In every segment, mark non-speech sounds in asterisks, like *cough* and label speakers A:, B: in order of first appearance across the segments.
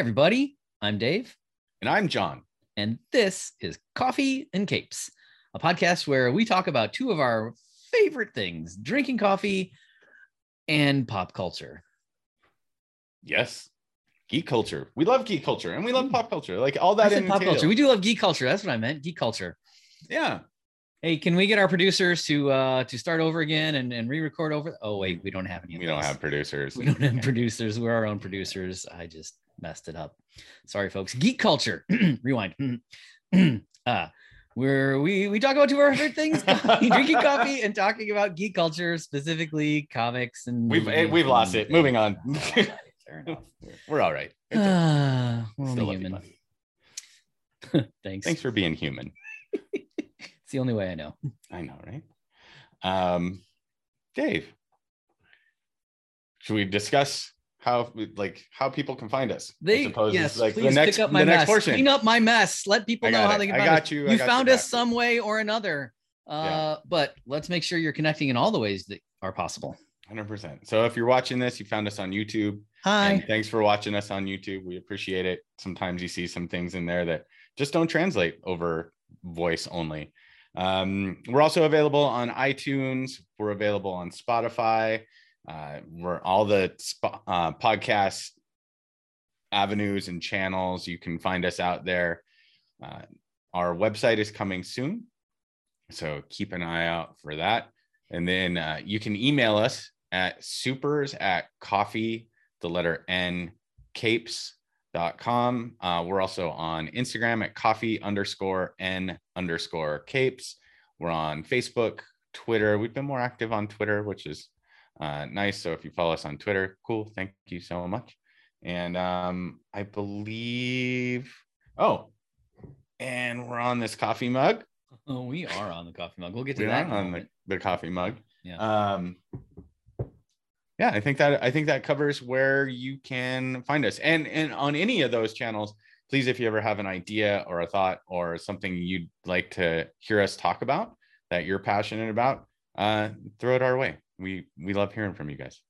A: everybody. I'm Dave,
B: And I'm John.
A: and this is Coffee and Capes, a podcast where we talk about two of our favorite things drinking coffee and pop culture.
B: Yes. Geek culture. We love geek culture and we love
A: Mm.
B: pop culture. Like all that in
A: pop culture. We do love geek culture. That's what I meant. Geek culture.
B: Yeah.
A: Hey, can we get our producers to uh to start over again and, and re-record over? Oh wait, we don't have any.
B: We don't have producers.
A: We don't have producers. We're our own producers. I just messed it up. Sorry, folks. Geek culture. *clears throat* Rewind. *clears throat* uh, where we we talk about two of our favorite things: *laughs* drinking coffee and talking about geek culture, specifically comics and.
B: We've eh, we've lost
A: and
B: it. Moving on.
A: Fair enough. *laughs*
B: We're all right.
A: Ah, we're only
B: Still
A: human. *laughs* Thanks.
B: Thanks for being human.
A: It's the only way I know.
B: I know, right? Um, Dave, should we discuss how like how people can find us?
A: They
B: suppose
A: yes,
B: like
A: please
B: the next
A: pick up my
B: the next
A: mess.
B: portion.
A: Clean up my mess. Let people know
B: got
A: how they can
B: I
A: find
B: got
A: us.
B: you. I
A: You
B: got
A: found
B: your
A: us some way or another. Uh,
B: Yeah.
A: but let's make sure you're connecting in all the ways that are possible.
B: 100%. So if you're watching this, you found us on YouTube.
A: Hi.
B: And thanks for watching us on YouTube. We appreciate it. Sometimes you see some things in there that just don't translate over voice only. Um, we're also available on iTunes. We're available on Spotify. Uh, we're all the sp- uh, podcast avenues and channels. You can find us out there. Uh, our website is coming soon. So keep an eye out for that. And then uh, you can email us at supers at coffee, the letter N, capes.com. Uh, we're also on Instagram at coffee underscore N underscore capes. We're on Facebook, Twitter. We've been more active on Twitter, which is uh, nice. So if you follow us on Twitter, cool. Thank you so much. And um, I believe, oh, and we're on this coffee mug.
A: Oh, we are on the coffee mug. We'll get to
B: We
A: that.
B: on the, the coffee mug.
A: Yeah.
B: Um, yeah, I think that I think that covers where you can find us. And and on any of those channels, please, if you ever have an idea or a thought or something you'd like to hear us talk about that you're passionate about, uh, throw it our way. We we love hearing from you guys.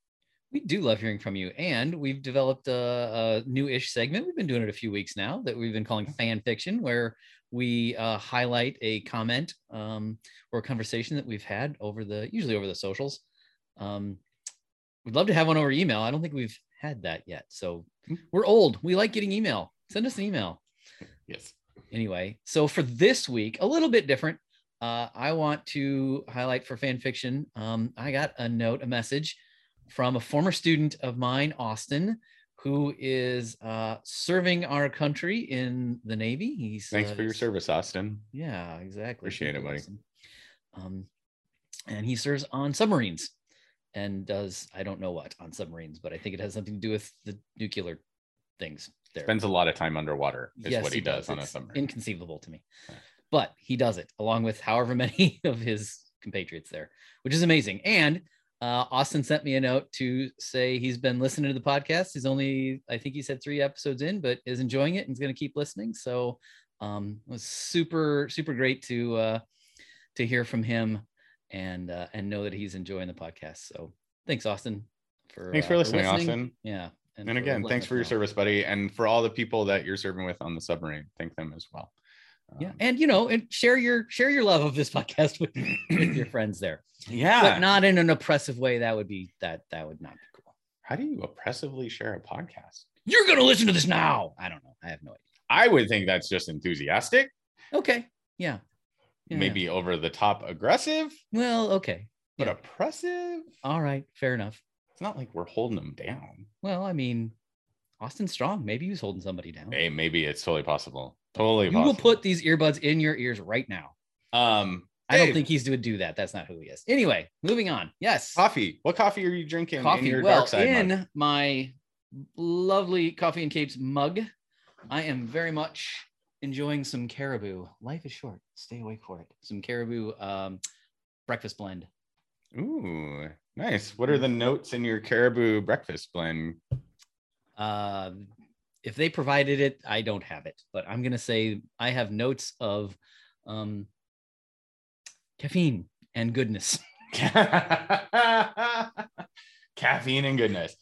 A: we do love hearing from you. And we've developed a, a new-ish segment. We've been doing it a few weeks now that we've been calling fan fiction, where we uh, highlight a comment um, or a conversation that we've had over the usually over the socials. Um, we'd love to have one over email. I don't think we've had that yet. So
B: Mm.
A: we're old. We like getting email. Send us an email.
B: Yes.
A: anyway so for this week a little bit different uh, i want to highlight for fan fiction um, i got a note a message from a former student of mine austin who is uh, serving our country in the navy he's
B: Thanks
A: uh,
B: for your service, Austin.
A: yeah exactly
B: Appreciate it, buddy.
A: Um, and he serves on submarines and does i don't know what on submarines but i think it has something to do with the nuclear things there
B: Spends a lot of time underwater, is
A: Yes,
B: what he, does, on a submarine.
A: Inconceivable to me. But he does it along with however *laughs* many of his compatriots there, which is amazing. And uh, Austin sent me a note to say he's been listening to the podcast. He's only, I think he said three episodes in, but is enjoying it and is going to keep listening. So um, it was super, super great to uh, to hear from him and uh, and know that he's enjoying the podcast. So thanks, Austin, for
B: Thanks
A: uh,
B: for listening, Austin.
A: Yeah,
B: And
A: for
B: again, thanks for your
A: know.
B: service, buddy. And for all the people that you're serving with on the submarine, thank them as well.
A: Yeah
B: Um,
A: and you know and share your share your love of this podcast with, with your friends there
B: yeah.
A: but not in an oppressive way that would be that that would not be cool
B: How do you oppressively share a podcast?
A: you're gonna listen to this now i don't know i have no idea.
B: I would think that's just enthusiastic,
A: okay yeah, Yeah.
B: maybe over the top aggressive,
A: well okay
B: but
A: Yeah.
B: oppressive.
A: all right fair enough
B: It's not like we're holding them down.
A: well i mean austin's strong maybe he's holding somebody down
B: Hey, maybe it's totally possible. Totally
A: you
B: possible.
A: will put these earbuds in your ears right now
B: um
A: i don't think he's to do that that's not who he is anyway moving on yes
B: coffee. What coffee are you drinking in
A: coffee.
B: your
A: well,
B: dark side
A: in
B: mug?
A: my lovely coffee and capes mug, I am very much enjoying some caribou. Life is short. Stay awake for it. Some caribou um, breakfast blend.
B: Ooh, nice. What are the notes in your caribou breakfast blend?
A: Uh, if they provided it, I don't have it, but I'm gonna say I have notes of um, caffeine and goodness. *laughs* *laughs*
B: Caffeine and goodness.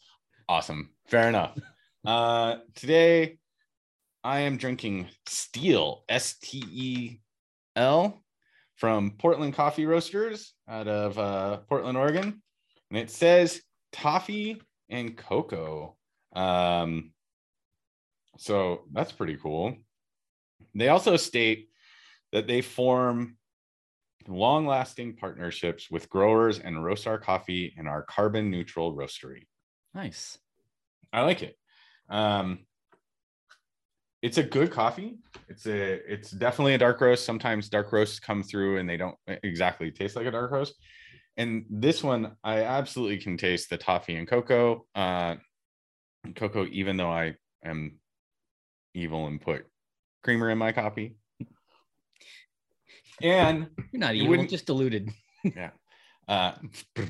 B: Awesome. Fair enough. Uh, today I am drinking Steel, S T E L, from Portland Coffee Roasters out of uh, Portland, Oregon. And it says toffee and cocoa. Um, so that's pretty cool. They also state that they form long lasting partnerships with growers and roast our coffee in our carbon neutral roastery.
A: Nice.
B: I like it. Um, it's a good coffee. It's a it's definitely a dark roast. Sometimes dark roasts come through and they don't exactly taste like a dark roast. And this one, I absolutely can taste the toffee and cocoa. Uh, cocoa, even though I am evil and put creamer in my coffee. And *laughs*
A: You're not evil, just diluted. *laughs*
B: yeah. Uh, *laughs*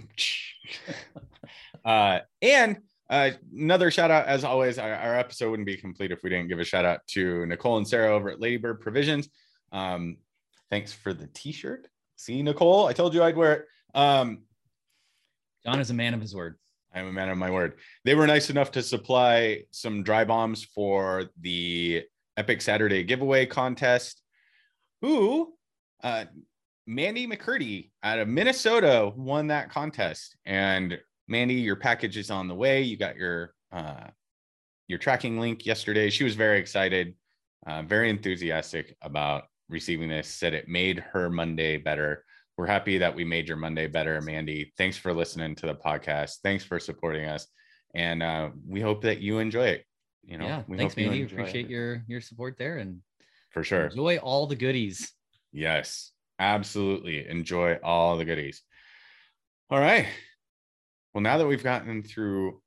B: uh, and uh, another shout out, as always, our, our episode wouldn't be complete if we didn't give a shout out to Nicole and Sarah over at Ladybird Provisions. Um, thanks for the t shirt. See, Nicole, I told you I'd wear it. Um,
A: John is a man of his word.
B: I'm a man of my word. They were nice enough to supply some dry bombs for the Epic Saturday giveaway contest. Who, uh, Mandy McCurdy out of Minnesota won that contest. And Mandy, your package is on the way. You got your uh, your tracking link yesterday. She was very excited, uh, very enthusiastic about receiving this. Said it made her Monday better we're happy that we made your Monday better, Mandy. Thanks for listening to the podcast. Thanks for supporting us, and uh, we hope that you enjoy it. You know,
A: yeah.
B: we
A: Thanks,
B: you
A: Mandy.
B: enjoy
A: Appreciate
B: it.
A: your your support there and
B: for sure.
A: enjoy all the goodies.
B: Yes, absolutely. Enjoy all the goodies. All right. Well, now that we've gotten through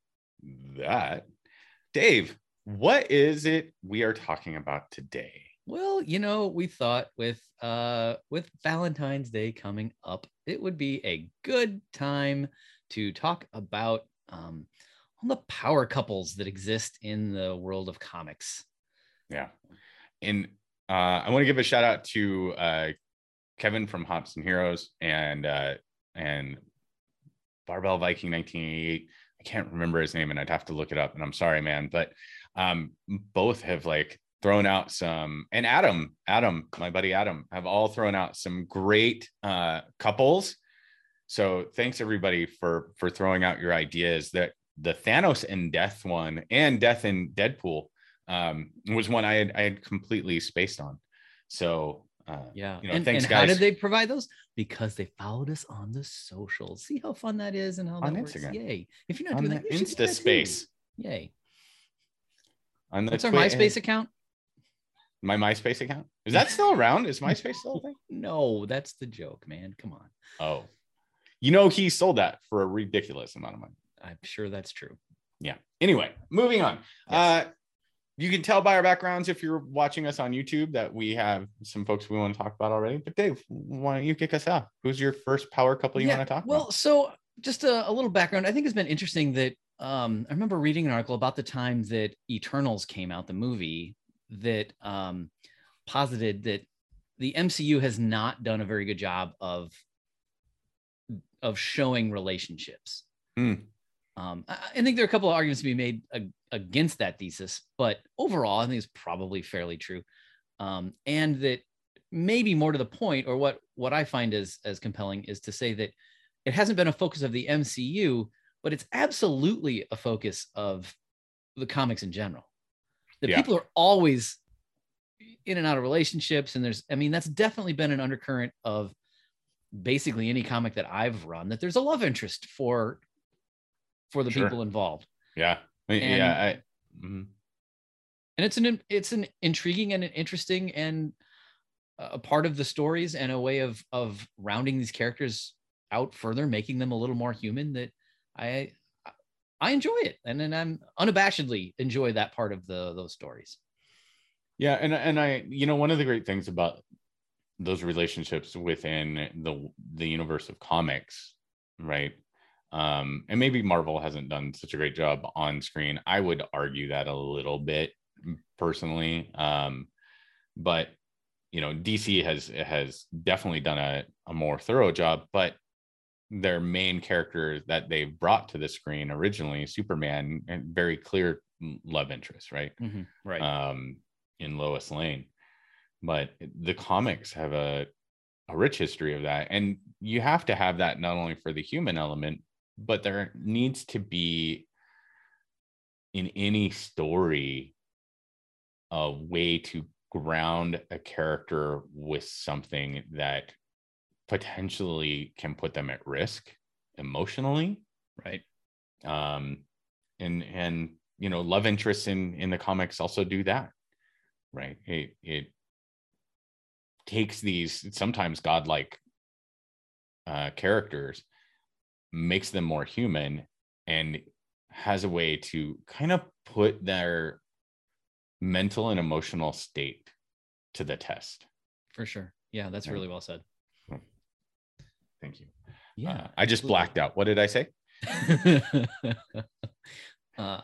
B: that, Dave, what is it we are talking about today?
A: Well, you know, we thought with uh with Valentine's Day coming up, it would be a good time to talk about um all the power couples that exist in the world of comics.
B: Yeah. And uh, I want to give a shout out to uh, Kevin from Hops and Heroes and uh, and Barbell Viking 1988. I can't remember his name and I'd have to look it up. And I'm sorry, man. But um, both have like thrown out some and Adam, Adam, my buddy Adam, have all thrown out some great uh, couples. So thanks everybody for for throwing out your ideas. That the Thanos and Death one and Death in Deadpool um, was one I had I had completely spaced on. So uh,
A: Yeah.
B: you know,
A: and
B: thanks
A: and how did they provide those? Because they followed us on the socials. See how fun that is and how
B: On
A: that works.
B: Instagram.
A: Yay. If you're not
B: on
A: doing
B: the
A: that, do
B: Insta space.
A: Yay.
B: On the
A: What's our MySpace account?
B: My MySpace account is *laughs* that still around? Is MySpace still a thing?
A: No, that's the joke, man. Come on.
B: Oh, you know he sold that for a ridiculous amount of money.
A: I'm sure that's true.
B: Yeah. Anyway, moving on.
A: Yes.
B: Uh, you can tell by our backgrounds if you're watching us on YouTube that we have some folks we want to talk about already. But Dave, why don't you kick us off? Who's your first power couple you
A: Yeah,
B: want to talk
A: well,
B: about?
A: Well, so just a, a little background. I think it's been interesting that um, I remember reading an article about the time that Eternals came out, the movie, that um, posited that the MCU has not done a very good job of of showing relationships.
B: Hmm.
A: Um, I, I think there are a couple of arguments to be made ag- against that thesis, but overall, I think it's probably fairly true. Um, and that maybe more to the point, or what what I find as as compelling is to say that it hasn't been a focus of the MCU, but it's absolutely a focus of the comics in general. That
B: Yeah.
A: people are always in and out of relationships, and there's, I mean, that's definitely been an undercurrent of basically any comic that I've run. That there's a love interest for for the
B: Sure.
A: people involved,
B: Yeah. I mean,
A: and-
B: yeah. I, mhm.
A: and it's an it's an intriguing and an interesting and a part of the stories and a way of of rounding these characters out further, making them a little more human. That I I enjoy it, and then I'm unabashedly enjoy that part of the those stories.
B: Yeah, and and I, you know, one of the great things about those relationships within the the universe of comics, right? Um, and maybe Marvel hasn't done such a great job on screen. I would argue that a little bit personally. Um, but you know, DC has has definitely done a, a more thorough job, but their main character that they brought to the screen originally, Superman, and very clear love interest, right?
A: Right.
B: um in Lois Lane. But the comics have a a rich history of that. And you have to have that not only for the human element, but there needs to be in any story a way to ground a character with something that potentially can put them at risk emotionally
A: right
B: um and and you know love interests in in the comics also do that right it it takes these sometimes godlike uh characters makes them more human and has a way to kind of put their mental and emotional state to the test.
A: For sure. Yeah, that's really well said.
B: Thank you.
A: Yeah.
B: Uh, I just blacked out. What did I say? *laughs*
A: uh,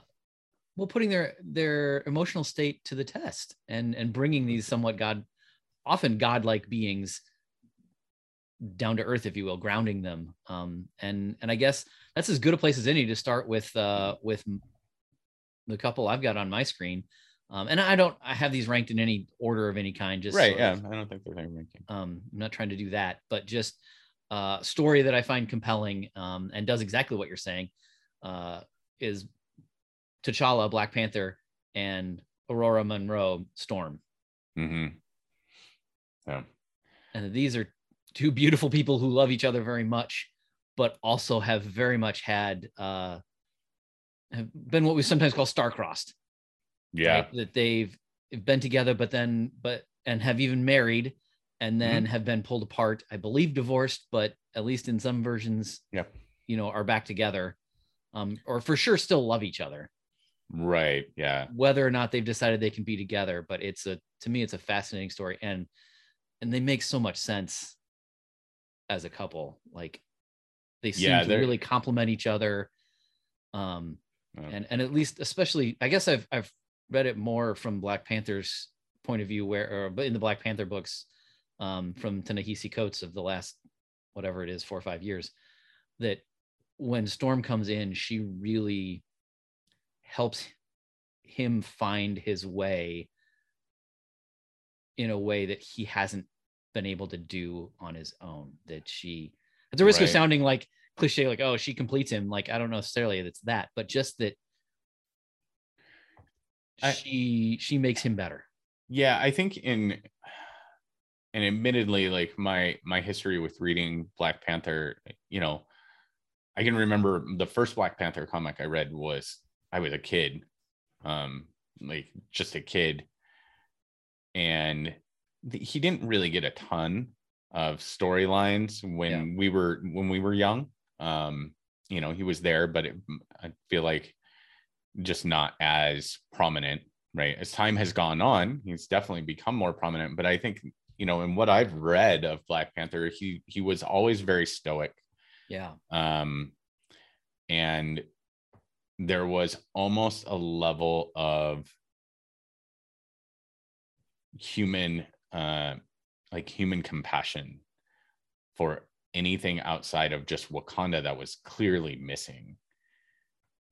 A: well, putting their their emotional state to the test and and bringing these somewhat god, often godlike beings down to earth, if you will, grounding them. Um, and and I guess that's as good a place as any to start with uh, with the couple I've got on my screen. Um, and I don't I have these ranked in any order of any kind. Just
B: right, yeah. Of, I don't think they're ranking.
A: Um, I'm not trying to do that, but just uh, story that I find compelling um, and does exactly what you're saying uh, is T'Challa, Black Panther, and Ororo Munroe, Storm.
B: Mm-hmm. Yeah.
A: And these are two beautiful people who love each other very much, but also have very much had uh, have been what we sometimes call star-crossed.
B: Yeah, right?
A: that they've been together, but then but and have even married, and then mm-hmm. have been pulled apart. I believe divorced, but at least in some versions,
B: yeah,
A: you know, are back together, um, or for sure still love each other.
B: Right. Yeah.
A: Whether or not they've decided they can be together, but it's a to me it's a fascinating story, and and they make so much sense as a couple. Like they seem yeah, to really complement each other. Um, and and at least especially, I guess I've I've read it more from Black Panther's point of view, where or in the Black Panther books, um, from Ta-Nehisi Coates of the last whatever it is four or five years, that when Storm comes in, she really helps him find his way in a way that he hasn't been able to do on his own that she at the risk right. of sounding like cliche like oh she completes him like i don't know necessarily that's that but just that I, she she makes him better
B: yeah i think in and admittedly like my my history with reading black panther you know i can remember the first black panther comic i read was i was a kid um like just a kid and he didn't really get a ton of storylines when yeah. we were when we were young. Um, you know, he was there, but it, I feel like just not as prominent, right? As time has gone on, he's definitely become more prominent. But I think, you know, in what I've read of Black Panther, he he was always very stoic.
A: Yeah.
B: Um, and there was almost a level of human uh, like human compassion for anything outside of just Wakanda that was clearly missing.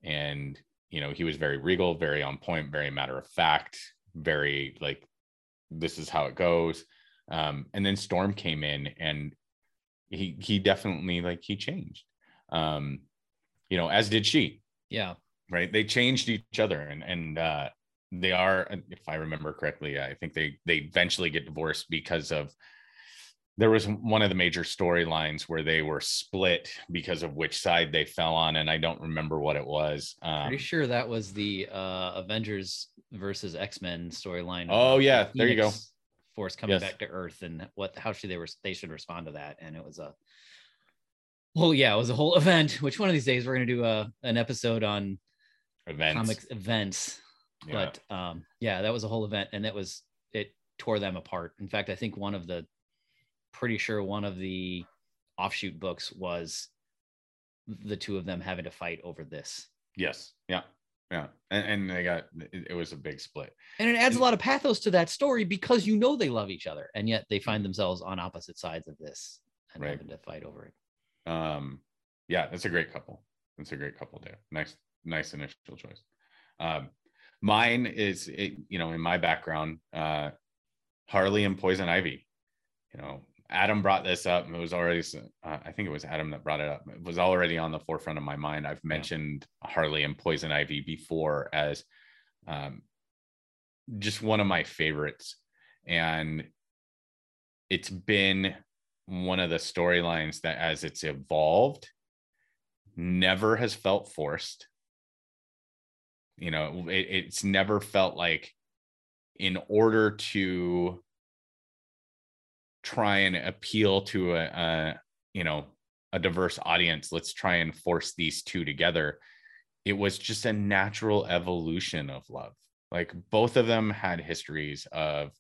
B: And, you know, he was very regal, very on point, very matter of fact, very like, this is how it goes. Um, and then Storm came in and he he definitely like he changed. Um, you know, as did she.
A: Yeah.
B: Right. They changed each other and and uh they are if i remember correctly i think they they eventually get divorced because of there was one of the major storylines where they were split because of which side they fell on and i don't remember what it was
A: um, pretty sure that was the uh avengers versus x-men storyline
B: oh yeah the there you go
A: force coming yes. back to earth and what how should they were they should respond to that. And it was a well yeah it was a whole *laughs* event. Which one of these days we're going to do a an episode on
B: events.
A: comics events. Yeah. but um yeah that was a whole event and it was it tore them apart. In fact i think one of the pretty sure one of the offshoot books was the two of them having to fight over this.
B: Yes. Yeah yeah and, and they got it, it, was a big split.
A: And it adds a lot of pathos to that story because you know they love each other and yet they find themselves on opposite sides of this and right. having to fight over it.
B: Um yeah that's a great couple. That's a great couple there. Nice nice initial choice. Um Mine is, it, you know, in my background, uh, Harley and Poison Ivy. You know, Adam brought this up. It was already, uh, I think it was Adam that brought it up. It was already on the forefront of my mind. I've mentioned yeah. Harley and Poison Ivy before as um, just one of my favorites. And it's been one of the storylines that, as it's evolved, never has felt forced. You know, it, it's never felt like in order to try and appeal to a, a you know a diverse audience let's try and force these two together. It was just a natural evolution of love. Like both of them had histories of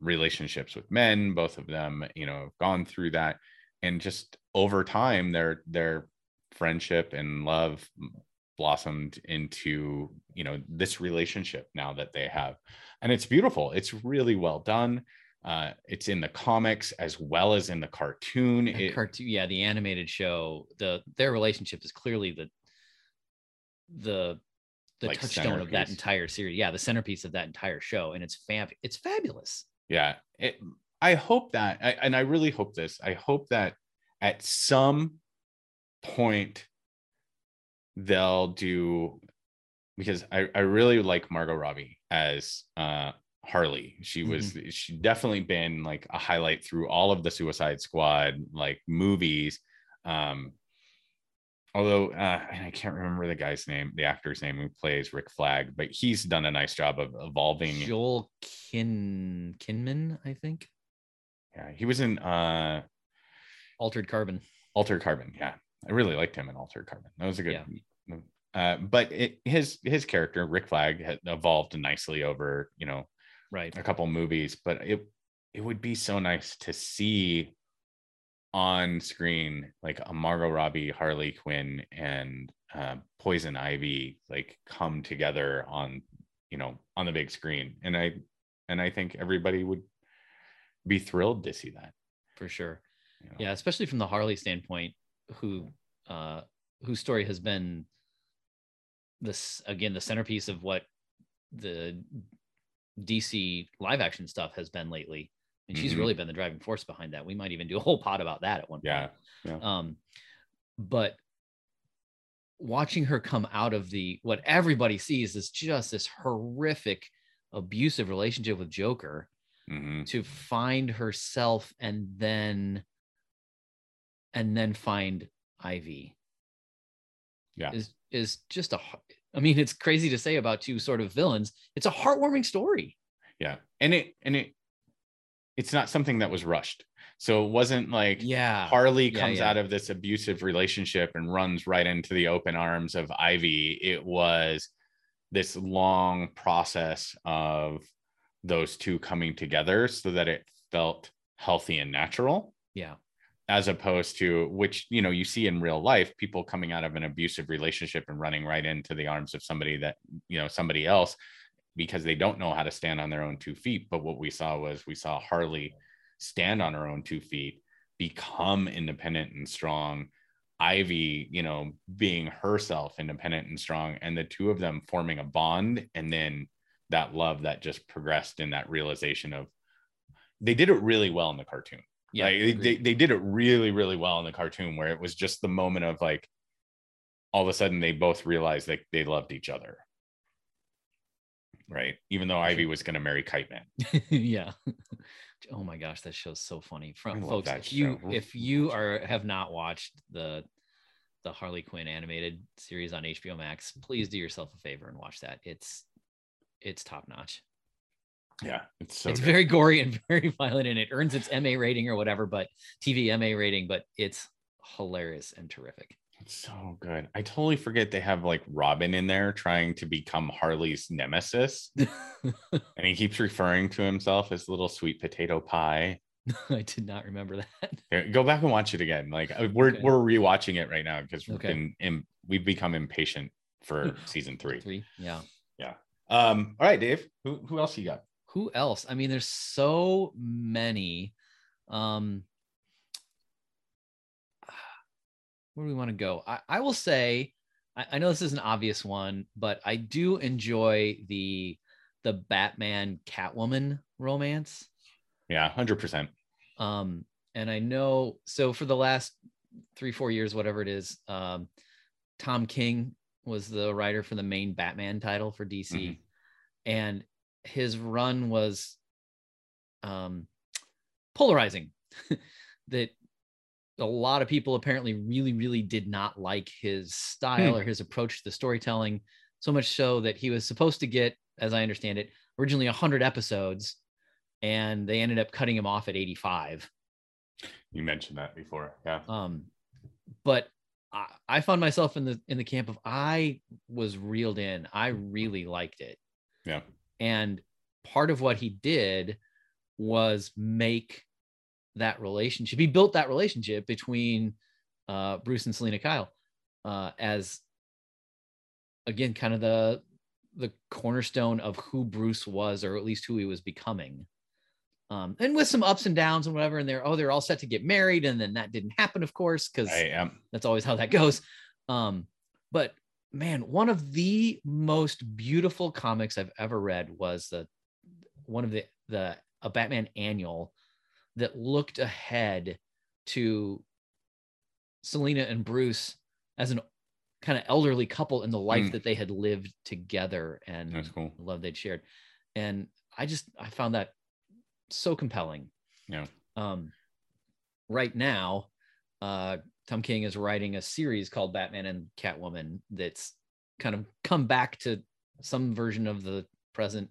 B: relationships with men. Both of them you know gone through that. And just over time their their friendship and love blossomed into you know this relationship now that they have. And it's beautiful. It's really well done uh it's in the comics as well as in the cartoon
A: it, cartoon yeah the animated show the their relationship is clearly the the the like touchstone centerpiece. of that entire series yeah the centerpiece of that entire show and it's fab it's fabulous
B: yeah it, i hope that I, and i really hope this i hope that at some point they'll do because I, I really like Margot Robbie as uh Harley. She was mm-hmm. she definitely been like a highlight through all of the Suicide Squad like movies. Um although uh and I can't remember the guy's name, the actor's name who plays Rick Flag, but he's done a nice job of evolving
A: Joel Kin Kinnaman, I think.
B: Yeah, he was in uh
A: Altered Carbon.
B: Altered Carbon, yeah. I really liked him in Altered Carbon. That was a good. Yeah. Uh, but it, his his character Rick Flag had evolved nicely over you know,
A: right,
B: a couple movies. But it it would be so nice to see on screen like a Margot Robbie, Harley Quinn, and uh, Poison Ivy like come together on you know on the big screen, and I and I think everybody would be thrilled to see that
A: for sure. You know? Yeah, especially from the Harley standpoint who uh, whose story has been this again the centerpiece of what the DC live action stuff has been lately. And she's mm-hmm. really been the driving force behind that. We might even do a whole pod about that at one
B: yeah, point.
A: Yeah. Um, but watching her come out of the what everybody sees is just this horrific abusive relationship with Joker mm-hmm. to find herself and then and then find Ivy.
B: Yeah.
A: Is is just a I mean, it's crazy to say about two sort of villains. It's a heartwarming story.
B: Yeah. And it and it it's not something that was rushed. So it wasn't like
A: yeah,
B: Harley comes yeah, yeah. out of this abusive relationship and runs right into the open arms of Ivy. It was this long process of those two coming together so that it felt healthy and natural.
A: Yeah
B: as opposed to which you know you see in real life people coming out of an abusive relationship and running right into the arms of somebody that you know somebody else because they don't know how to stand on their own two feet. But what we saw was we saw harley stand on her own two feet become independent and strong ivy you know being herself independent and strong and the two of them forming a bond. And then that love that just progressed in that realization of they did it really well in the cartoon yeah, like, they, they did it really, really well in the cartoon where it was just the moment of like all of a sudden they both realized that they loved each other. Right. Even though Ivy was going to marry Kite Man. *laughs*
A: yeah. *laughs* Oh my gosh, that show's so funny. From folks, if you if you are have not watched the the Harley Quinn animated series on HBO Max, please do yourself a favor and watch that. It's it's top notch.
B: Yeah,
A: it's so it's good. very gory and *laughs* very violent, and it earns its MA rating or whatever, but TV MA rating, but it's hilarious and terrific.
B: It's so good. I totally forget they have like Robin in there trying to become Harley's nemesis, *laughs* and he keeps referring to himself as little sweet potato pie. *laughs*
A: I did not remember that.
B: Go back and watch it again. Like uh, we're okay. we're rewatching it right now because we've okay. been in, we've become impatient for season three.
A: Three, yeah,
B: yeah. Um. All right, Dave. Who who else you got?
A: Who else? I mean, there's so many. Um, *sighs* where do we want to go? I, I will say I, I know this is an obvious one, but I do enjoy the the Batman Catwoman romance.
B: Yeah, hundred percent.
A: Um, and I know so for the last three, four years, whatever it is, um, Tom King was the writer for the main Batman title for DC,
B: Mhm.
A: and his run was um polarizing. *laughs* that a lot of people apparently really, really did not like his style or his approach to the storytelling. So much so that he was supposed to get, as I understand it, originally 100 episodes, and they ended up cutting him off at 85.
B: You mentioned that before. Yeah.
A: Um, but I, I found myself in the in the camp of I was reeled in. I really liked it.
B: Yeah.
A: And part of what he did was make that relationship. He built that relationship between uh, Bruce and Selina Kyle uh, as again kind of the the cornerstone of who Bruce was, or at least who he was becoming. Um, and with some ups and downs and whatever, and they're oh they're all set to get married, and then that didn't happen, of course, because that's always how that goes. Um, but man, one of the most beautiful comics I've ever read was the one of the the a Batman annual that looked ahead to Selina and Bruce as an kind of elderly couple in the life
B: Mm.
A: that they had lived together and
B: That's cool.
A: the love they'd shared. And I just I found that so compelling.
B: Yeah.
A: Um, right now, uh, Tom King is writing a series called Batman and Catwoman that's kind of come back to some version of the present,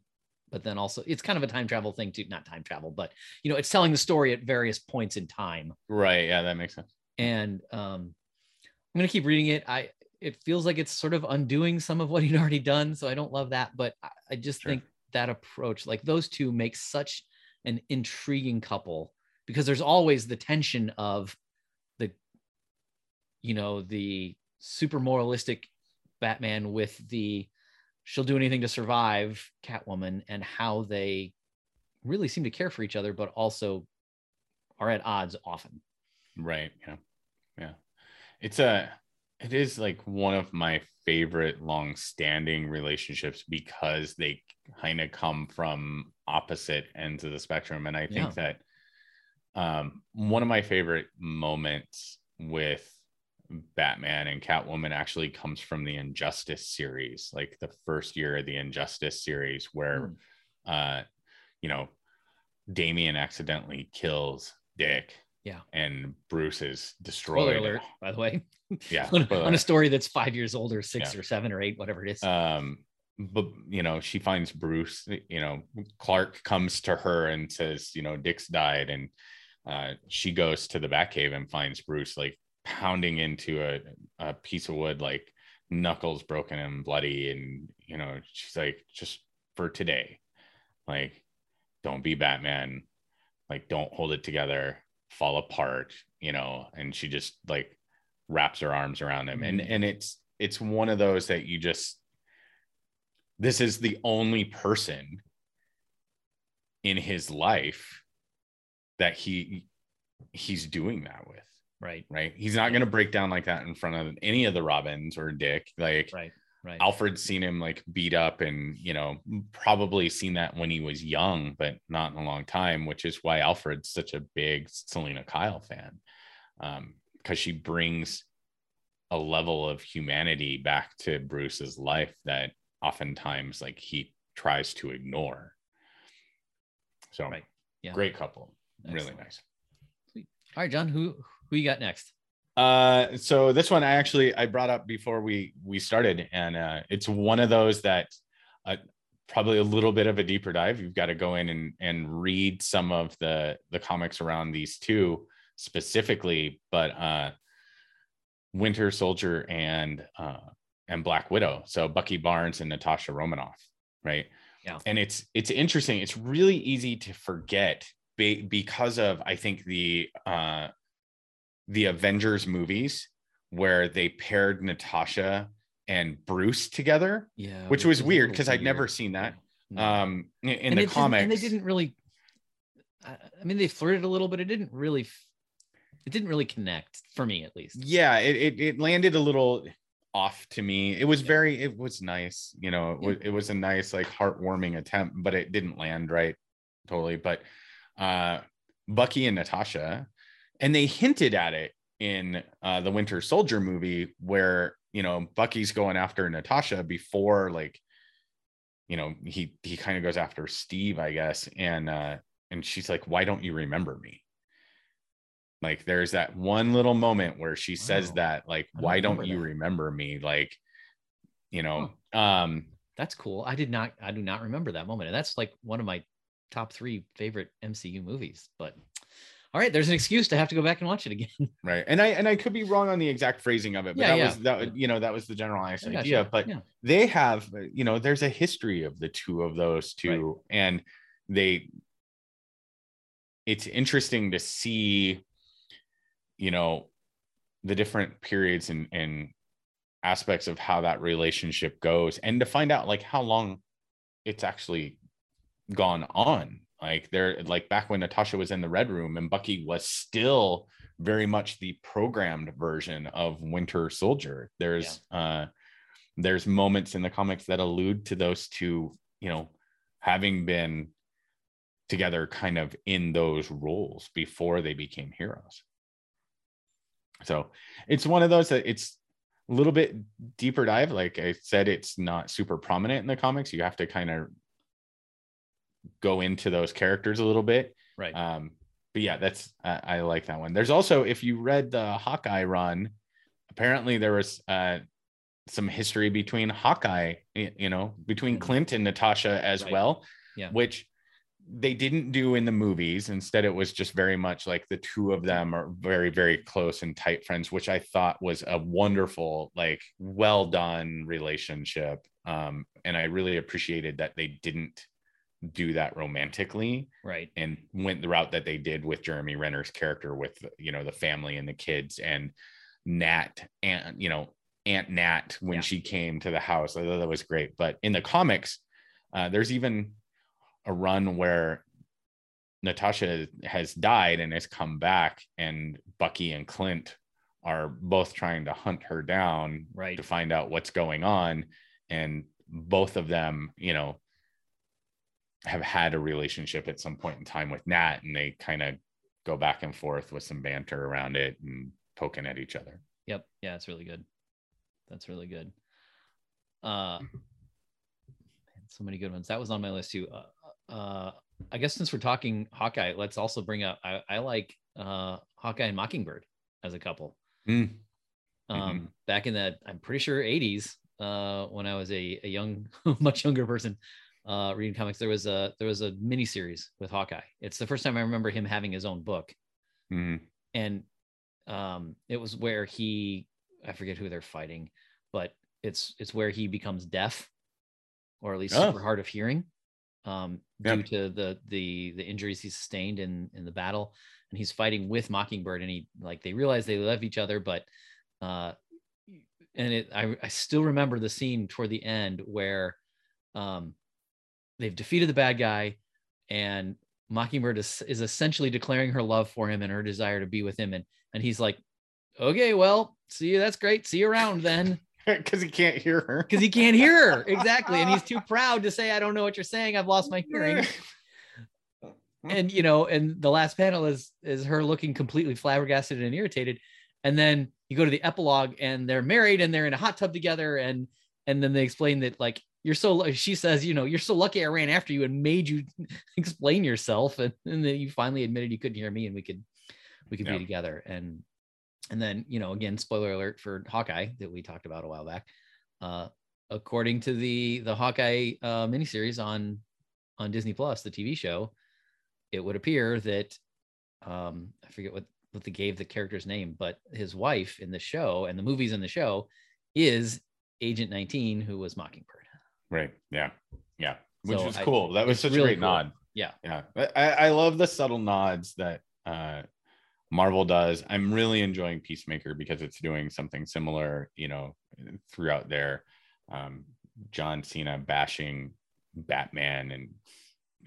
A: but then also it's kind of a time travel thing too. Not time travel, but you know, it's telling the story at various points in time.
B: Right. Yeah, that makes sense.
A: And um, I'm gonna keep reading it. I it feels like it's sort of undoing some of what he'd already done, so I don't love that. But I, I just
B: Sure.
A: think that approach, like those two, make such an intriguing couple because there's always the tension of you know, the super moralistic Batman with the she'll do anything to survive Catwoman and how they really seem to care for each other, but also are at odds often.
B: Right. Yeah. Yeah. It's a it is like one of my favorite long-standing relationships because they kind of come from opposite ends of the spectrum. And I think that um one of my favorite moments with Batman and Catwoman actually comes from the Injustice series, like the first year of the Injustice series, where
A: Hmm.
B: uh you know Damian accidentally kills Dick.
A: Yeah.
B: And Bruce is
A: Spoiler
B: destroyed.
A: alert, by the way. *laughs*
B: Yeah.
A: on, on a story that's five years old or six
B: Yeah.
A: or seven or eight, whatever it is.
B: um but you know she finds bruce you know clark comes to her and says you know dick's died and uh she goes to the batcave and finds bruce like pounding into a, a piece of wood like knuckles broken and bloody and you know she's like just for today. Like don't be batman. Like don't hold it together. Fall apart you know and she just like wraps her arms around him. And
A: Mhm.
B: and it's it's one of those that you just this is the only person in his life that he he's doing that with
A: right,
B: right he's not going to break down like that in front of any of the robins or dick like
A: right, right.
B: alfred's seen him like beat up and you know probably seen that when he was young but not in a long time which is why alfred's such a big selina kyle fan um because she brings a level of humanity back to bruce's life that oftentimes like he tries to ignore so
A: Right. Yeah.
B: great couple really
A: Excellent.
B: nice
A: All right, John, who who you got next?
B: Uh, so this one I actually I brought up before we we started, and uh, it's one of those that uh, probably a little bit of a deeper dive. You've got to go in and and read some of the the comics around these two specifically, but uh, Winter Soldier and uh, and Black Widow. So Bucky Barnes and Natasha Romanoff, right?
A: Yeah.
B: And it's it's interesting. It's really easy to forget be, because of I think the uh, the Avengers movies where they paired Natasha and Bruce together,
A: Yeah,
B: which was weird because I'd never seen that.
A: No.
B: Um, in, the comics,
A: and they didn't really. I mean, they flirted a little, but it didn't really. It didn't really connect for me, at least.
B: yeah, it, it it landed a little. off to me. It was very, it was nice, you know, it was, it was a nice, like heartwarming attempt, but it didn't land right totally. But uh Bucky and Natasha, and they hinted at it in uh the Winter Soldier movie where you know Bucky's going after Natasha before like you know he he kind of goes after Steve, I guess, and uh and she's like, "Why don't you remember me?" Like there's that one little moment where she says
A: Wow.
B: that, like,
A: don't
B: "Why don't you
A: that.
B: remember me?" Like, you know, um,
A: That's cool. I did not. I do not remember that moment, and that's like one of my top three favorite MCU movies. But all right, there's an excuse to have to go back and watch it again. *laughs*
B: right. And I and I could be wrong on the exact phrasing of it, but
A: Yeah,
B: that
A: yeah.
B: was that you know that was the generalized
A: gotcha.
B: idea. But
A: yeah,
B: they have you know there's a history of the two of those two and they it's interesting to see you know the different periods and and aspects of how that relationship goes and to find out like how long it's actually gone on like they're like back when natasha was in the red room and bucky was still very much the programmed version of winter soldier. There's uh there's moments in the comics that allude to those two you know having been together kind of in those roles before they became heroes. So it's one of those that it's a little bit deeper dive. Like i said it's not super prominent in the comics. You have to kind of go into those characters a little bit
A: right.
B: um but yeah that's I, I like that one there's also if you read the hawkeye run apparently there was uh some history between hawkeye you know between clint and natasha as
A: Right.
B: well
A: Yeah.
B: which they didn't do in the movies instead it was just very much like the two of them are very very close and tight friends which i thought was a wonderful like well done relationship um and i really appreciated that they didn't do that romantically
A: right.
B: and went the route that they did with Jeremy Renner's character with you know the family and the kids and Nat and you know Aunt Nat when
A: Yeah.
B: she came to the house. I thought that was great. But in the comics, uh, there's even a run where Natasha has died and has come back, and Bucky and Clint are both trying to hunt her down
A: Right.
B: to find out what's going on. And both of them, you know, have had a relationship at some point in time with Nat, and they kind of go back and forth with some banter around it and poking at each other.
A: Yep. Yeah, it's really good. That's really good. Uh, man, so many good ones. That was on my list too. Uh, uh, I guess since we're talking Hawkeye, let's also bring up. I, I like uh, Hawkeye and Mockingbird as a couple.
B: Mm.
A: Um, Back in the, I'm pretty sure 80s, uh, when I was a, a young, *laughs* much younger person, uh, reading comics, there was a there was a mini series with Hawkeye. It's the first time I remember him having his own book
B: Mm.
A: and um it was where he i forget who they're fighting but it's it's where he becomes deaf or at least
B: Oh.
A: super hard of hearing um
B: Yep.
A: due to the the the injuries he sustained in in the battle and he's fighting with mockingbird and he like they realize they love each other but uh and it i, I still remember the scene toward the end where um they've defeated the bad guy and Mockingbird is, is essentially declaring her love for him and her desire to be with him. And, and he's like, okay, well, see you. That's great. See you around then. *laughs*
B: Because he can't hear her.
A: Cause he can't hear her. *laughs* Exactly. And he's too proud to say, I don't know what you're saying. I've lost my hearing. And, you know, and the last panel is, is her looking completely flabbergasted and irritated. And then you go to the epilogue and they're married and they're in a hot tub together. And, and then they explain that like, you're so, she says, you know, you're so lucky I ran after you and made you *laughs* explain yourself. And, and then you finally admitted you couldn't hear me and we could, we could
B: Yeah.
A: be together. And, and then, you know, again, spoiler alert for Hawkeye that we talked about a while back. Uh, according to the, the Hawkeye uh, miniseries on, on Disney Plus, the TV show, it would appear that um, I forget what what they gave the character's name, but his wife in the show and the movies in the show is Agent 19, who was Mockingbird.
B: Right. Yeah. Yeah. Which
A: So
B: was
A: I-
B: cool. That was such
A: really
B: a great
A: cool.
B: nod.
A: Yeah.
B: Yeah. I, I I love the subtle nods that uh Marvel does. I'm really enjoying Peacemaker because it's doing something similar, you know, throughout there. Um, John Cena bashing Batman and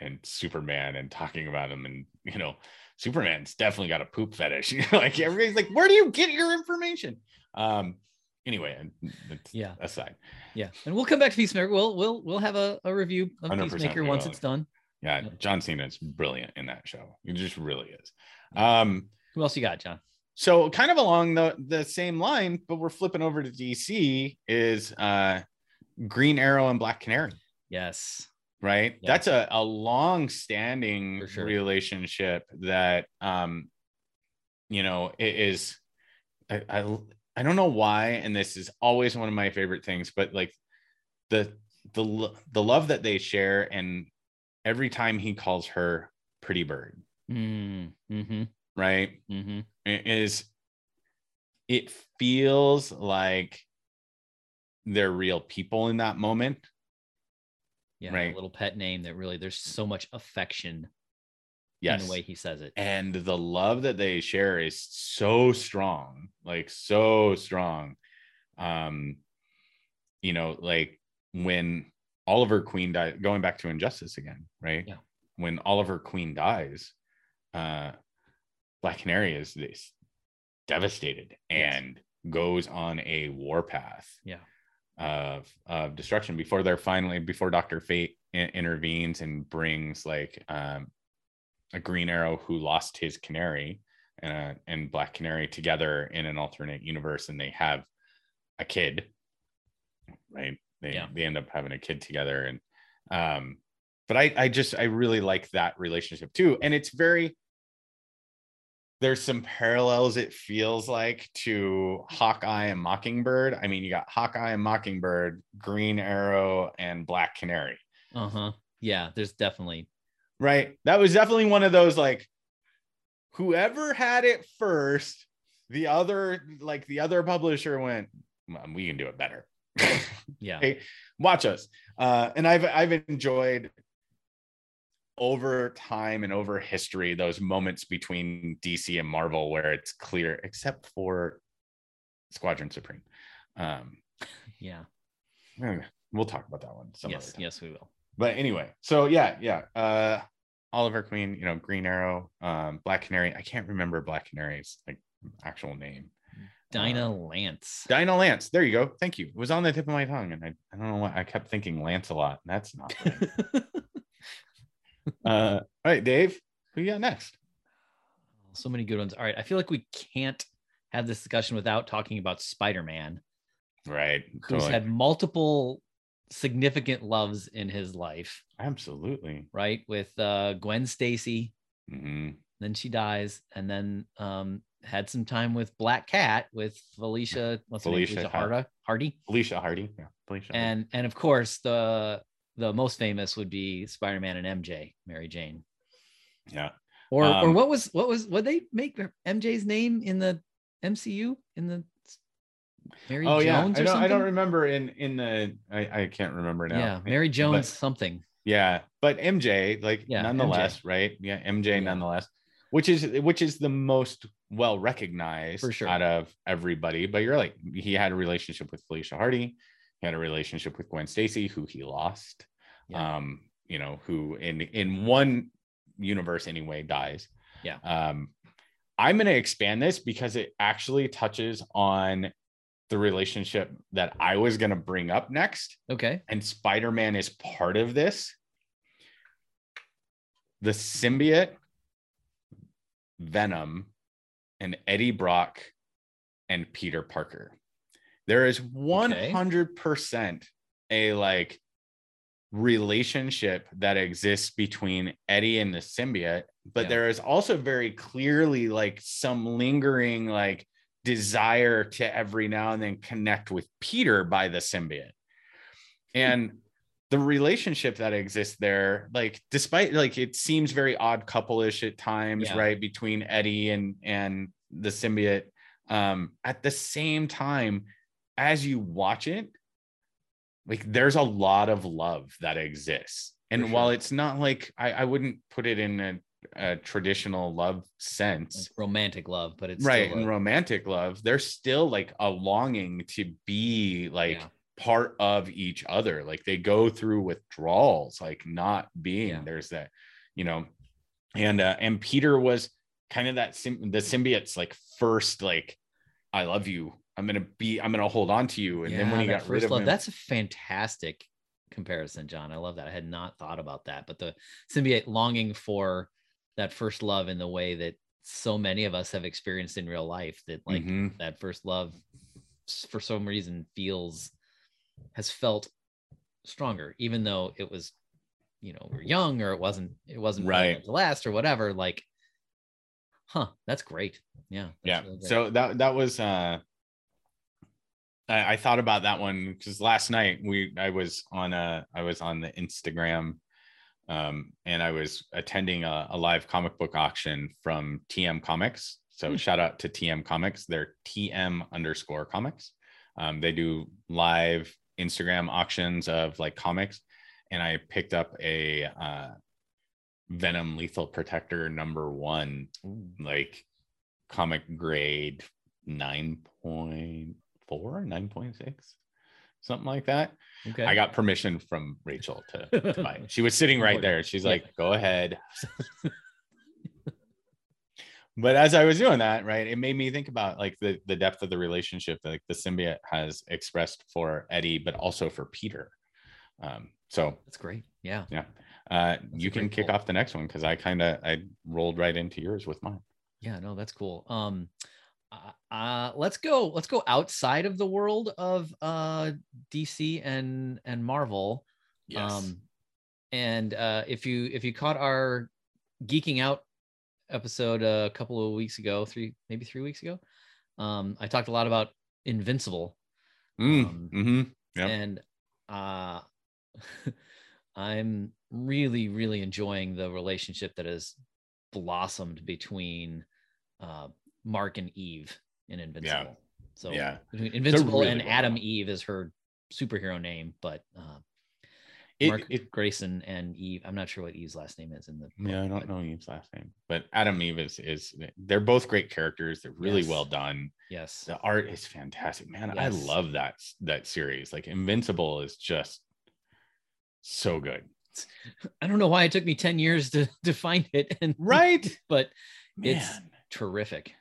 B: and Superman and talking about him and you know, Superman's definitely got a poop fetish. *laughs* like everybody's like, where do you get your information? Um, anyway,
A: Yeah.
B: aside.
A: Yeah, and we'll come back to Peacemaker. We'll we'll we'll have a, a review of Peacemaker once it's done.
B: Yeah. John Cena is brilliant in that show. He just really is. Um,
A: Who else you got, John?
B: so kind of along the the same line, but we're flipping over to DC is uh Green Arrow and Black Canary,
A: Yes.
B: right?
A: Yeah.
B: That's a, a long standing
A: sure.
B: relationship that um you know it is I, I I don't know why, and this is always one of my favorite things, but like the the the love that they share, and every time he calls her pretty bird,
A: Mm, mm-hmm.
B: right?
A: Mm-hmm.
B: it is it feels like they're real people in that moment
A: Yeah,
B: Right.
A: a little pet name that really there's so much affection
B: yes
A: in the way he says it.
B: and the love that they share is so strong like so strong um you know like when oliver queen died going back to injustice again right
A: Yeah.
B: when oliver queen dies uh black canary is this devastated
A: Yes.
B: and goes on a warpath
A: Yeah.
B: of of destruction before they're finally before dr fate intervenes and brings like um a green arrow who lost his canary uh, and black canary together in an alternate universe and they have a kid right they
A: Yeah.
B: they end up having a kid together and um but i i just i really like that relationship too and it's very there's some parallels it feels like to hawkeye and mockingbird i mean you got hawkeye and mockingbird green arrow and black canary
A: Uh-huh. Yeah, there's definitely
B: right? That was definitely one of those like whoever had it first, the other like the other publisher went, we can do it better. *laughs*
A: yeah.
B: Hey, watch us. Uh, and I've I've enjoyed over time and over history those moments between DC and Marvel where it's clear, except for Squadron Supreme. Um,
A: Yeah.
B: we'll talk about that one.
A: Yes, yes, we will.
B: but anyway so yeah yeah uh oliver queen you know green arrow um black canary i can't remember black canary's like actual name
A: Dinah
B: Uh,
A: Lance.
B: dinah lance there you go thank you it was on the tip of my tongue and i, I don't know what i kept thinking lance a lot that's not *laughs* right. uh all right dave who you got next
A: so many good ones. All right. I feel like we can't have this discussion without talking about Spider-Man,
B: right
A: who's
B: totally.
A: had multiple significant loves in his life,
B: absolutely
A: right? With uh Gwen Stacy,
B: Mhm.
A: then she dies, and then um had some time with Black Cat with Felicia, what's
B: Felicia
A: name? Felicia
B: Har-
A: Hardy,
B: felicia hardy yeah felicia.
A: And and of course the the most famous would be Spider-Man and MJ, Mary Jane.
B: yeah
A: Or or
B: Um,
A: what was what was what they make MJ's name in the MCU in the Mary
B: oh yeah
A: Jones
B: I
A: or
B: don't,
A: something?
B: I don't remember in in the i, I can't remember now
A: Yeah, Mary Jones
B: But-
A: something.
B: Yeah, but MJ, like
A: Yeah,
B: nonetheless, right? Yeah, MJ
A: Yeah.
B: nonetheless, which is which is the most well recognized
A: For sure.
B: out of everybody. But you're like, he had a relationship with Felicia Hardy, he had a relationship with Gwen Stacy, who he lost.
A: Yeah.
B: Um, you know, who in in one universe anyway dies.
A: Yeah.
B: Um, I'm gonna expand this because it actually touches on the relationship that I was gonna bring up next
A: Okay.
B: and Spider-Man is part of this. The symbiote, Venom, and Eddie Brock and Peter Parker. There is 100% a like relationship that exists between Eddie and the symbiote, but
A: Yeah.
B: there is also very clearly like some lingering like desire to every now and then connect with Peter by the symbiote. And *laughs* the relationship that exists there, like despite like it seems very odd couple-ish at times,
A: Yeah.
B: right? Between Eddie and and the symbiote. Um, at the same time, as you watch it, like there's a lot of love that exists. And
A: For
B: while it's not like I, I wouldn't put it in a, a traditional love sense,
A: Like romantic love, but it's
B: right
A: still
B: and romantic love there's still like a longing to be like
A: Yeah.
B: part of each other like they go through withdrawals like not being
A: Yeah.
B: there's that you know and uh and peter was kind of that sim- the symbiote's like first like i love you I'm gonna be, I'm gonna hold on to you. And then when he got rid
A: first
B: of
A: love,
B: him,
A: that's a fantastic comparison, John. I love that. I had not thought about that, but the symbiote longing for that first love in the way that so many of us have experienced in real life that like
B: Mhm.
A: that first love for some reason feels has felt stronger even though it was you know we we're young or it wasn't it wasn't
B: Right.
A: to last or whatever like huh that's great yeah that's
B: yeah.
A: really great.
B: So that that was uh I, I thought about that one because last night we I was on a I was on the Instagram um and I was attending a, a live comic book auction from TM Comics. So
A: Hmm.
B: shout out to TM Comics. They're TM underscore comics. Um, they do live Instagram auctions of like comics, and I picked up a uh, Venom Lethal Protector number one
A: Ooh,
B: like comic grade 9.4 9.6 something like that.
A: Okay.
B: I got permission from rachel to, to buy it. *laughs* she was sitting right there. She's like go ahead. But as i was doing that right it made me think about like the the depth of the relationship that like the symbiote has expressed for eddie but also for peter. Um so
A: that's great. Yeah.
B: Yeah. Uh you can kick
A: pull.
B: off the next one because i kind of i rolled right into yours with mine.
A: Yeah, no, that's cool. Um, uh, uh, let's go. Let's go outside of the world of uh DC and and Marvel. Um, and uh, if you if you caught our geeking out episode a couple of weeks ago, three maybe three weeks ago, um, I talked a lot about Invincible.
B: Mm,
A: um,
B: mhm. Yep.
A: and uh *laughs* i'm really really enjoying the relationship that has blossomed between uh mark and eve in invincible so
B: yeah.
A: invincible
B: really
A: and
B: well
A: adam
B: done.
A: eve is her superhero name but uh
B: It,
A: mark
B: it,
A: grayson and eve i'm not sure what eve's last name is in the
B: yeah, I don't
A: but
B: know Eve's last name, but Atom Eve is is they're both great characters. They're really
A: Yes.
B: well done.
A: yes
B: The art is fantastic, man. I love that that series. Like Invincible is just so good, *laughs*
A: i don't know why it took me 10 years to to find it and
B: right? *laughs*
A: but
B: Man,
A: it's terrific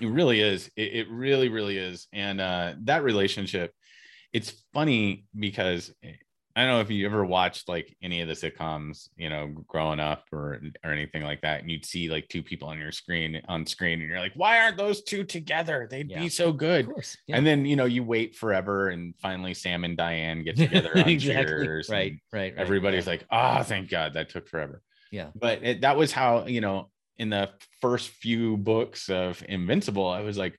B: it really is. It, it really, really is. And uh, that relationship, it's funny because eh, I don't know if you ever watched like any of the sitcoms, you know, growing up or or anything like that, and you'd see like two people on your screen on screen, and you're like, why aren't those two together? They'd
A: Yeah.
B: be so good.
A: yeah.
B: And then you know you wait forever, and finally Sam and Diane get *laughs* together on Cheers.
A: right right right
B: Everybody's
A: yeah.
B: like, ah, thank God that took forever.
A: Yeah.
B: But it, that was how you know in the first few books of Invincible, I was like,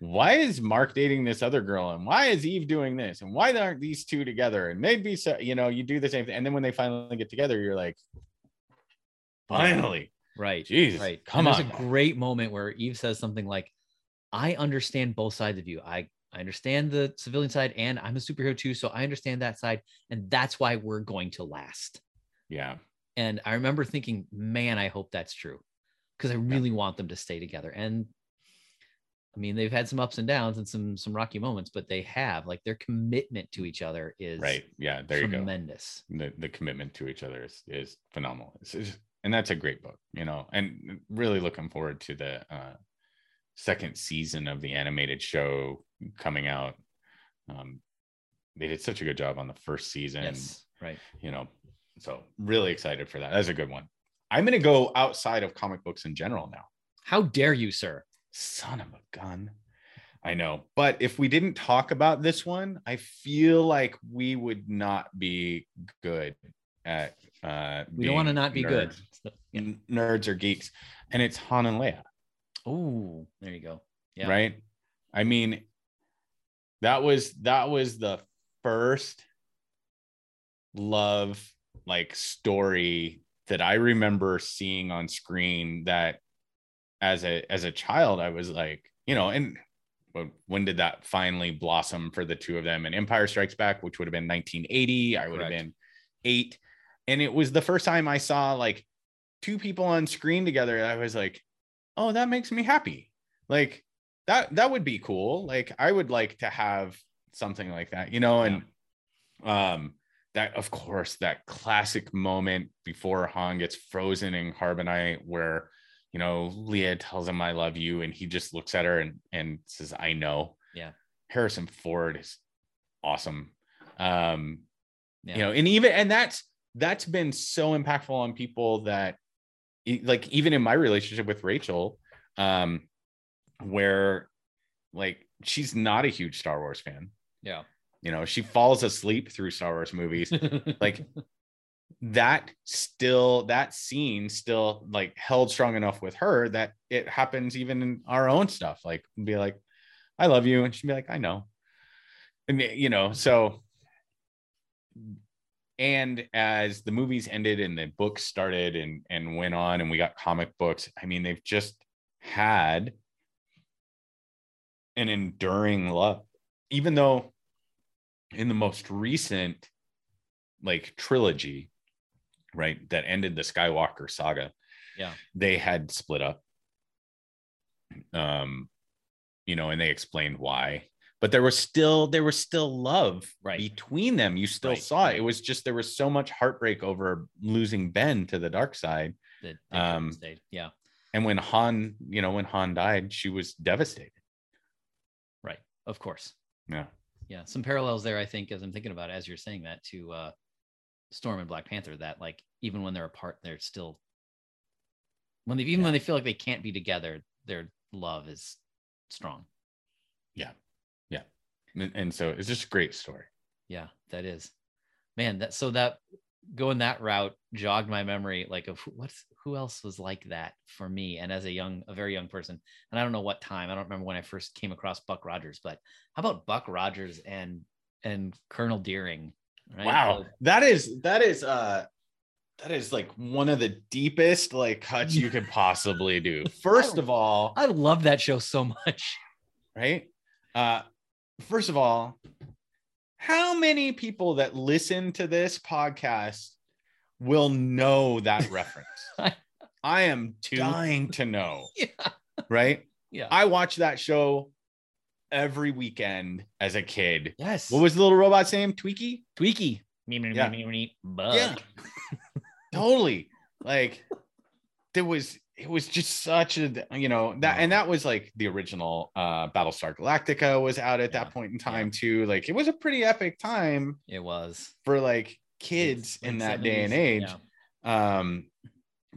B: why is Mark dating this other girl, and why is Eve doing this, and why aren't these two together? And they'd be so you know you do the same thing, and then when they finally get together, you're like, finally,
A: right.
B: Jesus,
A: right.
B: come
A: and
B: on.
A: there's a great moment where eve says something like i understand both sides of you. I i understand the civilian side and i'm a superhero too so i understand that side and that's why we're going to last.
B: Yeah,
A: and i remember thinking man i hope that's true because i really want them to stay together and i mean they've had some ups and downs and some some rocky moments but they have like their commitment to each other is
B: right, yeah, there you go.
A: tremendous
B: the the commitment to each other is is phenomenal. It's, it's- and that's a great book, you know. And really looking forward to the uh, second season of the animated show coming out. Um, they did such a good job on the first season,
A: yes right
B: you know. So really excited for that. That's a good one. I'm gonna go outside of comic books in general now.
A: how dare you sir
B: Son of a gun. I know. But if we didn't talk about this one, I feel like we would not be good at uh
A: we don't want to not be good So, yeah.
B: nerds or geeks. And it's Han and Leia,
A: oh there you go yeah
B: right? I mean, that was that was the first love like story that I remember seeing on screen that as a as a child I was like, you know, and when- when did that finally blossom for the two of them? And Empire Strikes Back, which would have been 1980, I would have been eight. And it was the first time I saw like two people on screen together. I was like, oh, that makes me happy. Like that that would be cool. Like I would like to have something like that, you know, and um that of course that classic moment before Han gets frozen in Carbonite where you know Leia tells him I love you and he just looks at her and and says I know
A: Yeah.
B: Harrison Ford is awesome. Um,
A: Yeah.
B: you know, and even and that's that's been so impactful on people that like even in my relationship with Rachel, um, where like she's not a huge Star Wars fan.
A: yeah.
B: You know, she falls asleep through Star Wars movies. *laughs* like that still that scene still like held strong enough with her that it happens even in our own stuff. Like be like i love you and she'd be like i know. And you know so and as the movies ended and the books started and and went on and we got comic books i mean they've just had an enduring love. Even though in the most recent like trilogy right that ended the skywalker saga
A: Yeah.
B: they had split up um you know and they explained why but there was still there was still love
A: Right.
B: between them you still
A: Right,
B: saw it it was just there was so much heartbreak over losing ben to the dark side
A: that
B: Um.
A: Yeah.
B: and when han you know when han died she was devastated
A: Right. Of course.
B: yeah
A: Yeah. Some parallels there, I think, as I'm thinking about it, as you're saying that to uh Storm and Black Panther, that like even when they're apart, they're still when they even
B: Yeah.
A: when they feel like they can't be together, their love is strong.
B: Yeah, yeah, and, and so it's just a great story
A: Yeah, that is. Man, that so that going that route jogged my memory like of what's who else was like that for me and as a young a very young person? And i don't know what time. I don't remember when i first came across buck rogers but how about buck rogers and and colonel deering right?
B: Wow, that is that is uh that is like one of the deepest like cuts you could possibly do. *laughs* First of all,
A: i love that show so much.
B: right? Uh first of all, how many people that listen to this podcast will know that *laughs* reference?
A: I-
B: am
A: Two.
B: dying to know, *laughs*
A: yeah
B: right?
A: yeah
B: I watched that show every weekend as a kid.
A: yes
B: What was the little robot's name?
A: Twiki? twiki
B: Yeah. Yeah. *laughs* totally like there was it was just such a you know that and that was like the original uh battlestar galactica was out at
A: Yeah.
B: that point in time too like it was a pretty epic time
A: it was
B: for like kids
A: Late-
B: in that day and age
A: yeah.
B: um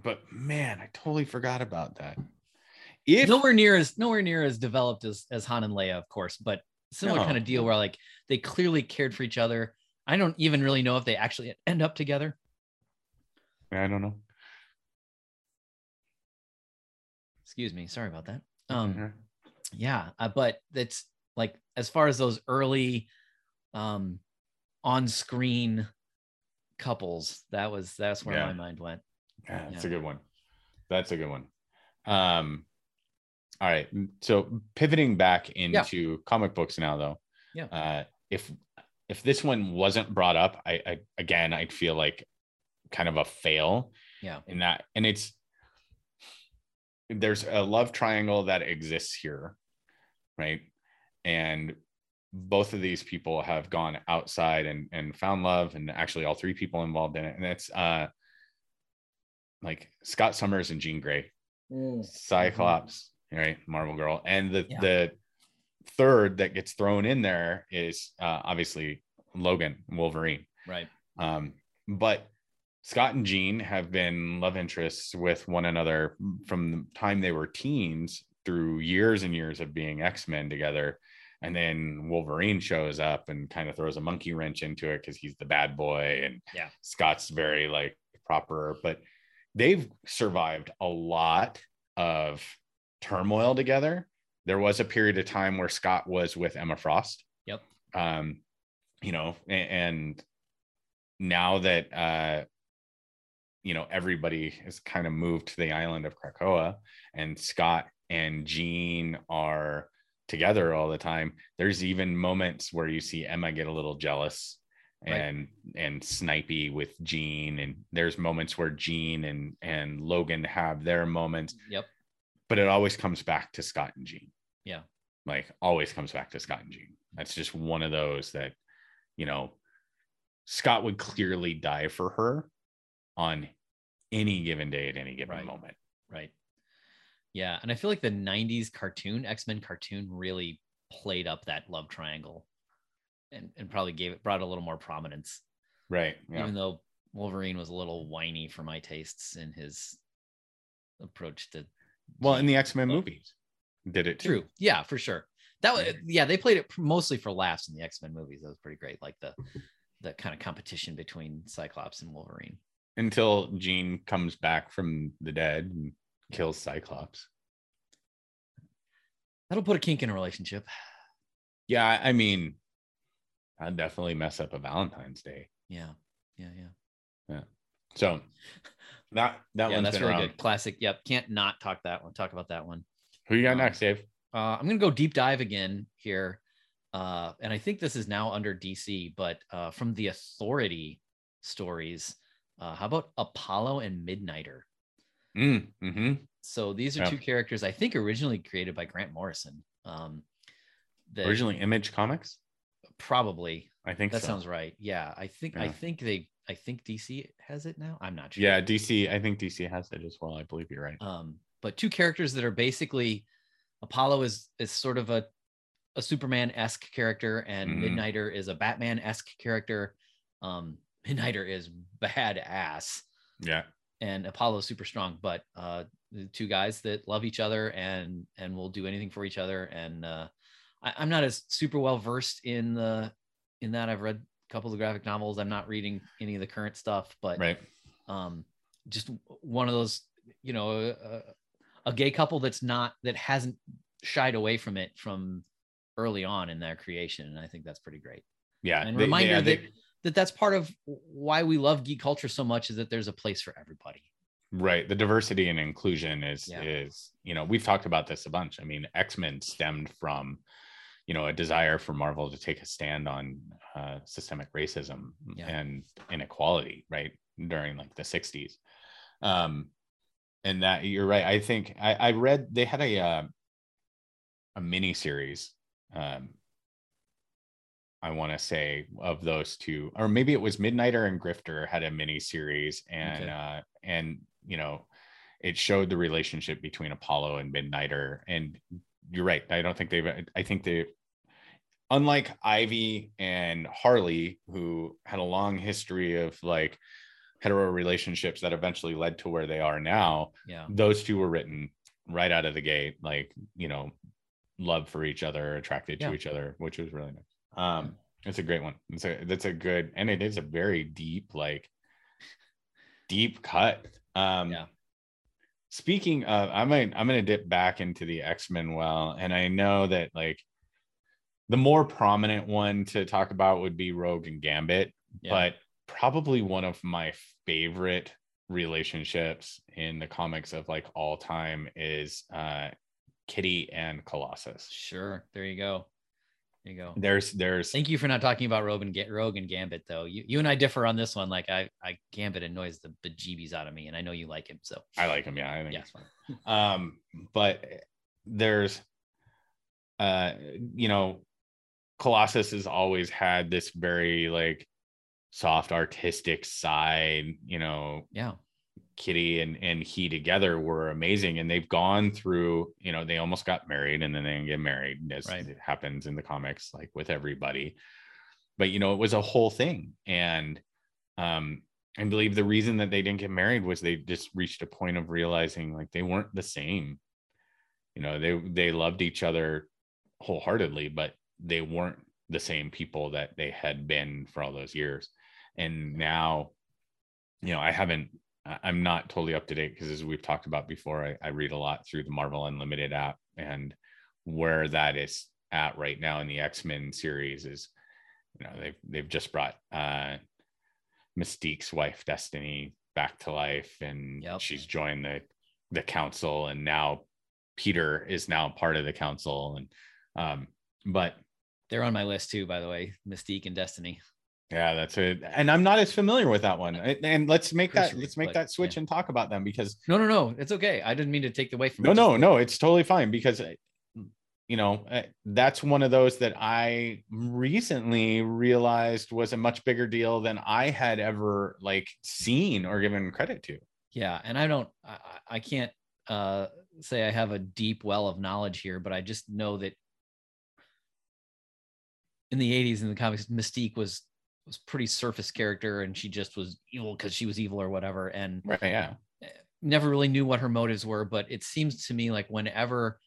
B: but man i totally forgot about that if
A: nowhere near as nowhere near as developed as as Han and Leia, of course, but similar
B: No.
A: kind of deal where like they clearly cared for each other. I don't even really know if they actually end up together.
B: i don't know
A: Excuse me, sorry about that. Um,
B: Mhm.
A: yeah, uh, but that's like as far as those early, um, on-screen couples, that was that's where
B: Yeah.
A: my mind went.
B: Yeah, that's
A: Yeah.
B: a good one. That's a good one. Um, all right. So pivoting back into comic books now, though.
A: Yeah.
B: Uh, if if this one wasn't brought up, I, I again I'd feel like kind of a fail
A: Yeah,
B: in that, and it's there's a love triangle that exists here, right? And both of these people have gone outside and and found love, and actually all three people involved in it, and it's uh like Scott Summers and Jean Grey, Cyclops, right? Marvel Girl, and the
A: Yeah.
B: the third that gets thrown in there is uh, obviously Logan Wolverine.
A: right.
B: Um, but Scott and Jean have been love interests with one another from the time they were teens through years and years of being X-Men together. And then Wolverine shows up and kind of throws a monkey wrench into it because he's the bad boy and
A: Yeah.
B: Scott's very like proper, but they've survived a lot of turmoil together. There was a period of time where Scott was with Emma Frost.
A: Yep.
B: Um, you know, a- and now that uh you know everybody has kind of moved to the island of Krakoa and Scott and Jean are together all the time there's even moments where you see Emma get a little jealous
A: Right.
B: and and snipey with Jean and there's moments where Jean and and Logan have their moments
A: Yep.
B: but it always comes back to Scott and Jean
A: Yeah.
B: like always comes back to Scott and Jean that's just one of those that you know Scott would clearly die for her on any given day at any given
A: Right.
B: moment.
A: Right. Yeah. And I feel like the 90s cartoon, X Men cartoon, really played up that love triangle and, and probably gave it brought a little more prominence.
B: Right. Yeah.
A: Even though Wolverine was a little whiny for my tastes in his approach to
B: well, in the X Men movies, did it too.
A: True. Yeah, for sure. That was yeah. They played it mostly for laughs in the X Men movies. That was pretty great. Like the the kind of competition between Cyclops and Wolverine.
B: Until Jean comes back from the dead and kills Cyclops.
A: That'll put a kink in a relationship.
B: Yeah, I mean, I'd definitely mess up a Valentine's Day.
A: Yeah, yeah, yeah,
B: yeah. So that that
A: yeah,
B: one's
A: that's really
B: around.
A: good. Classic. Yep, can't not talk that one. Talk about that one.
B: Who you got
A: Um,
B: next, Dave?
A: Uh, I'm gonna go deep dive again here, uh, and I think this is now under DC, but uh, from the Authority stories. Uh, how about Apollo and Midnighter?
B: Mm, hmm
A: So these are
B: Yeah.
A: two characters I think originally created by Grant Morrison. Um, that
B: Originally Image Comics,
A: probably
B: I think
A: that
B: so.
A: sounds right. Yeah, I think I think they I think DC has it now. I'm not sure.
B: Yeah, DC. I think DC has it as well. I believe you're right.
A: Um, but two characters that are basically Apollo is is sort of a a Superman esque character, and
B: Mhm.
A: Midnighter is a Batman esque character. Um, Midnighter is badass,
B: Yeah,
A: and Apollo's super strong. But uh, the two guys that love each other and and will do anything for each other. And uh, I, I'm not as super well versed in the in that. I've read a couple of graphic novels. I'm not reading any of the current stuff, but
B: right.
A: um just one of those you know a, a gay couple that's not that hasn't shied away from it from early on in their creation and i think that's pretty great
B: Yeah,
A: and
B: they-
A: reminder
B: yeah, they-
A: that that that's part of why we love geek culture so much is that there's a place for everybody.
B: Right. The diversity and inclusion is
A: Yeah.
B: is you know we've talked about this a bunch. I mean x-men stemmed from you know a desire for marvel to take a stand on uh, systemic racism
A: Yeah.
B: and inequality right during like the 60s um and that you're right. I think i i read they had a uh, a mini series um I want to say of those two, or maybe it was Midnighter and Grifter had a mini series, and
A: Okay.
B: uh, and you know, it showed the relationship between Apollo and Midnighter. And you're right. I don't think they've. I think they, unlike Ivy and Harley, who had a long history of like hetero relationships that eventually led to where they are now.
A: yeah
B: Those two were written right out of the gate, like you know, love for each other, attracted
A: Yeah.
B: to each other, which was really nice. Um, it's a great one. It's a that's a good and it is a very deep, like deep cut. Um
A: Yeah.
B: speaking of I'm gonna I'm gonna dip back into the X-Men well, and I know that like the more prominent one to talk about would be Rogue and Gambit,
A: Yeah.
B: but probably one of my favorite relationships in the comics of like all time is uh Kitty and Colossus.
A: sure there you go you go
B: There's there's
A: thank you for not talking about rogue and, rogue and gambit though you, you and i differ on this one like i i gambit annoys the bejeebies out of me and i know you like him so
B: I like him, yeah. I think
A: Yeah.
B: it's fun. Um, but there's uh you know, Colossus has always had this very like soft artistic side, you know,
A: yeah
B: Kitty and and he together were amazing, and they've gone through. You know, they almost got married, and then they didn't get married, as
A: Right.
B: it happens in the comics, like with everybody. But you know, it was a whole thing, and um, I believe the reason that they didn't get married was they just reached a point of realizing like they weren't the same. You know, they they loved each other wholeheartedly, but they weren't the same people that they had been for all those years. And now, you know, I haven't I'm not totally up to date because as we've talked about before, I, I read a lot through the Marvel Unlimited app and where that is at right now in the X-Men series is, you know, they've they've just brought uh Mystique's wife Destiny back to life and
A: Yep.
B: she's joined the the council and now Peter is now part of the council and um but
A: they're on my list too by the way mystique and destiny
B: yeah, that's it. And I'm not as familiar with that one. And- let's make that let's make that switch
A: yeah.
B: and talk about them because
A: no no no it's okay i didn't mean to take the away from
B: no
A: it.
B: no no it's totally fine because uh, you know uh, that's one of those that i recently realized was a much bigger deal than i had ever like seen or given credit to
A: yeah and i don't i, I- I can't uh say i have a deep well of knowledge here but i just know that in the 80s in the comics, Mystique was was pretty surface character and she just was evil because she was evil or whatever. And
B: right, yeah,
A: never really knew what her motives were. But it seems to me like whenever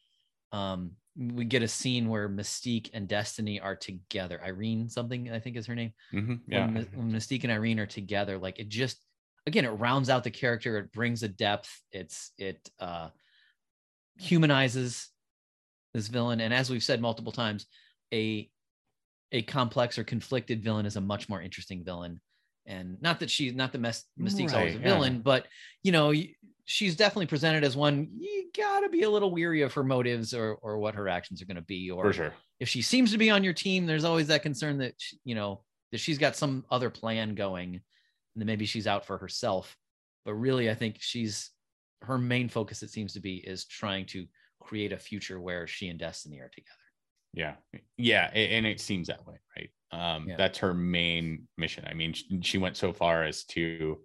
A: um, we get a scene where Mystique and Destiny are together, Irene something I think is her name.
B: Mhm, yeah,
A: When, when Mystique and Irene are together, like it just again it rounds out the character. It brings a depth. It's it uh, humanizes this villain, and as we've said multiple times, a a complex or conflicted villain is a much more interesting villain. And not that she's not the Mes- Mystique's always a
B: Right, yeah.
A: villain, but you know she's definitely presented as one. You gotta be a little weary of her motives or or what her actions are going to be, or
B: sure.
A: if she seems to be on your team, there's always that concern that she, you know that she's got some other plan going, and then maybe she's out for herself. But really, I think she's her main focus. It seems to be is trying to create a future where she and Destiny are together.
B: Yeah, yeah, and it seems that way, right? Um,
A: Yeah.
B: That's her main mission. I mean, sh- she went so far as to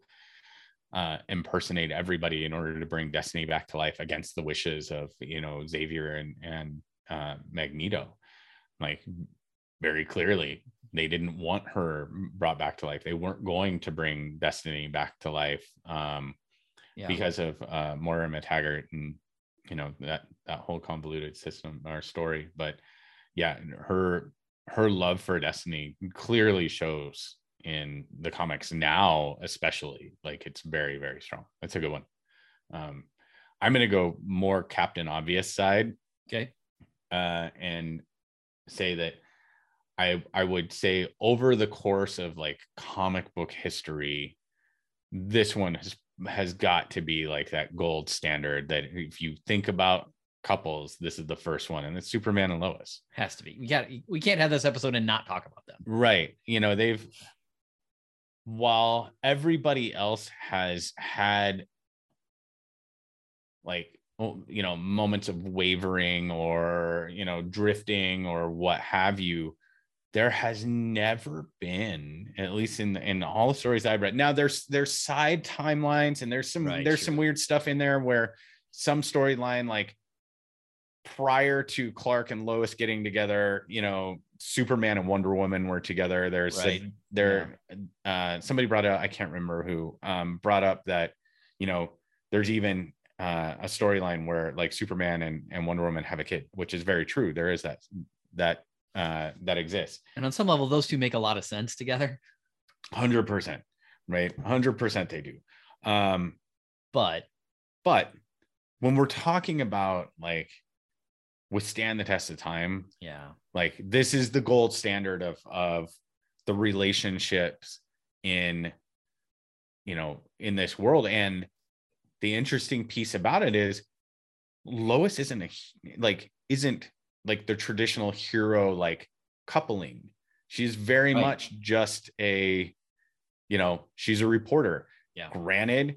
B: uh, impersonate everybody in order to bring Destiny back to life against the wishes of you know Xavier and and uh, Magneto. Like very clearly, they didn't want her brought back to life. They weren't going to bring Destiny back to life. Um,
A: Yeah,
B: because of uh Moira MacTaggert and you know that that whole convoluted system or story. But yeah, her her love for Destiny clearly shows in the comics now, especially like it's very very strong. That's a good one. Um, I'm gonna go more Captain Obvious side
A: okay,
B: uh, and say that I I would say over the course of like comic book history, this one has has got to be like that gold standard that if you think about couples, this is the first one, and it's Superman and Lois.
A: has to be. We got we can't have this episode and not talk about them.
B: Right. You know, they've while everybody else has had like oh, you know moments of wavering or you know drifting or what have you there has never been at least in in all the stories i've read now there's there's side timelines and there's some
A: Right,
B: there's some weird stuff in there where some storyline like prior to Clark and Lois getting together, you know, Superman and Wonder Woman were together. There's
A: Right.
B: there uh somebody brought up, I can't remember who um brought up that, you know, there's even uh a storyline where like Superman and, and Wonder Woman have a kid, which is very true. There is that that uh that exists.
A: And on some level, those two make a lot of sense together.
B: Hundred percent, right? Hundred percent they do. Um,
A: But
B: but when we're talking about like withstand the test of time,
A: yeah,
B: like this is the gold standard of of the relationships in you know in this world. And the interesting piece about it is lois isn't a like isn't like the traditional hero like coupling. She's very
A: Right.
B: much just a you know she's a reporter.
A: Yeah.
B: granted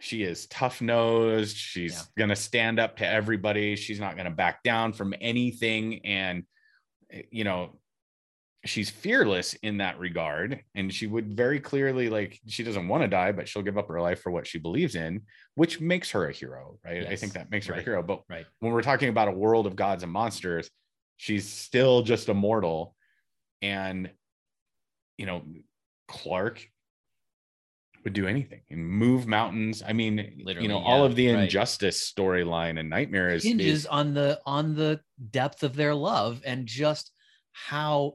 B: she is tough nosed she's
A: Yeah.
B: going to stand up to everybody she's not going to back down from anything and eh, you know she's fearless in that regard and she would very clearly like she doesn't want to die but she'll give up her life for what she believes in which makes her a hero right i think that makes her a hero but
A: right.
B: when we're talking about a world of gods and monsters she's still just a mortal and you know clark would do anything and move mountains i mean
A: Literally, you
B: know all of the
A: right.
B: injustice storyline and nightmare is,
A: hinges
B: is
A: on the on the depth of their love and just how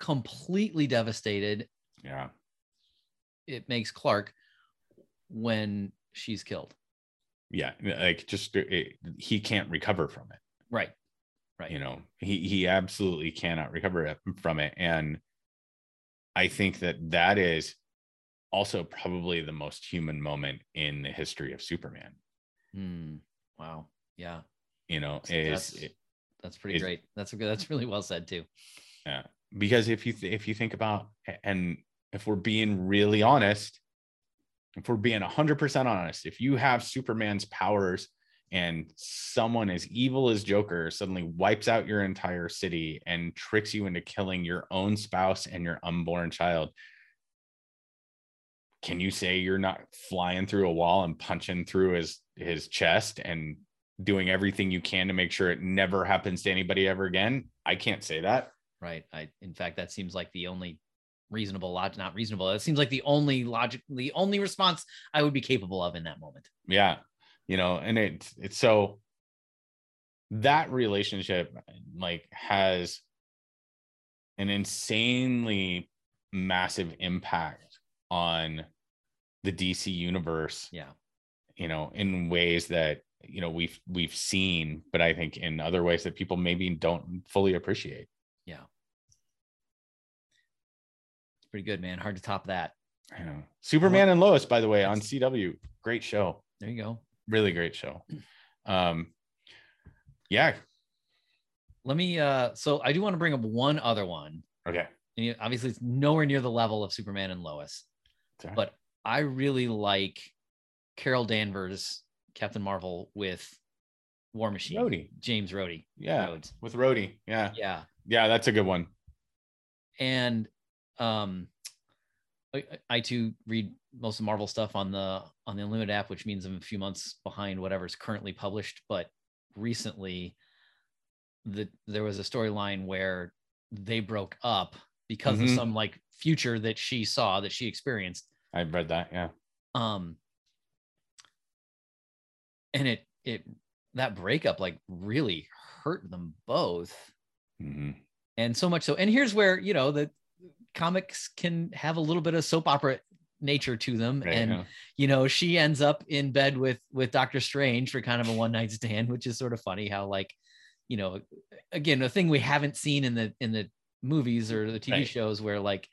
A: completely devastated
B: yeah
A: it makes Clark when she's killed.
B: yeah like just uh, it, he can't recover from it
A: Right. Right.
B: you know he he absolutely cannot recover from it and i think that that is also probably the most human moment in the history of superman
A: Hmm. Wow. Yeah.
B: you know
A: That's-
B: is
A: That's pretty
B: Is-
A: great. That's a good. That's really well said too.
B: yeah because if you th- if you think about and if we're being really honest if we're being 100% honest if you have superman's powers and someone as evil as joker suddenly wipes out your entire city and tricks you into killing your own spouse and your unborn child can you say you're not flying through a wall and punching through his his chest and doing everything you can to make sure it never happens to anybody ever again i can't say that
A: right. I in fact that seems like the only reasonable logic not reasonable. It seems like the only logic the only response I would be capable of in that moment.
B: Yeah. You know, and it it's so that relationship like has an insanely massive impact on the DC universe.
A: Yeah.
B: You know, in ways that you know we've we've seen, but I think in other ways that people maybe don't fully appreciate.
A: Yeah. It's pretty good, man. Hard to top that.
B: I know. Superman and Lois, by the way, on CW. Great show.
A: There you go.
B: Really great show. *clears throat* Um yeah.
A: Let me uh so I do want to bring up one other one.
B: Okay.
A: And obviously it's nowhere near the level of Superman and Lois,
B: Sorry.
A: but I really like Carol Danvers, Captain Marvel with War Machine.
B: Rhodey.
A: James Rhodey.
B: Yeah.
A: Rhodes.
B: With Rhodey. Yeah.
A: Yeah.
B: Yeah, that's a good one.
A: and um I, I too read most of Marvel stuff on the on the Unlimited app, which means I'm a few months behind whatever's currently published. But recently, the there was a storyline where they broke up because of
B: Mhm.
A: some like future that she saw that she experienced.
B: I've read that. Yeah.
A: Um, and it it that breakup like really hurt them both
B: hmm
A: and so much so and here's where you know the comics can have a little bit of soap opera nature to them
B: Right,
A: and
B: yeah.
A: you know she ends up in bed with with doctor strange for kind of a one night stand which is sort of funny how like you know again a thing we haven't seen in the in the movies or the tv
B: Right.
A: shows where like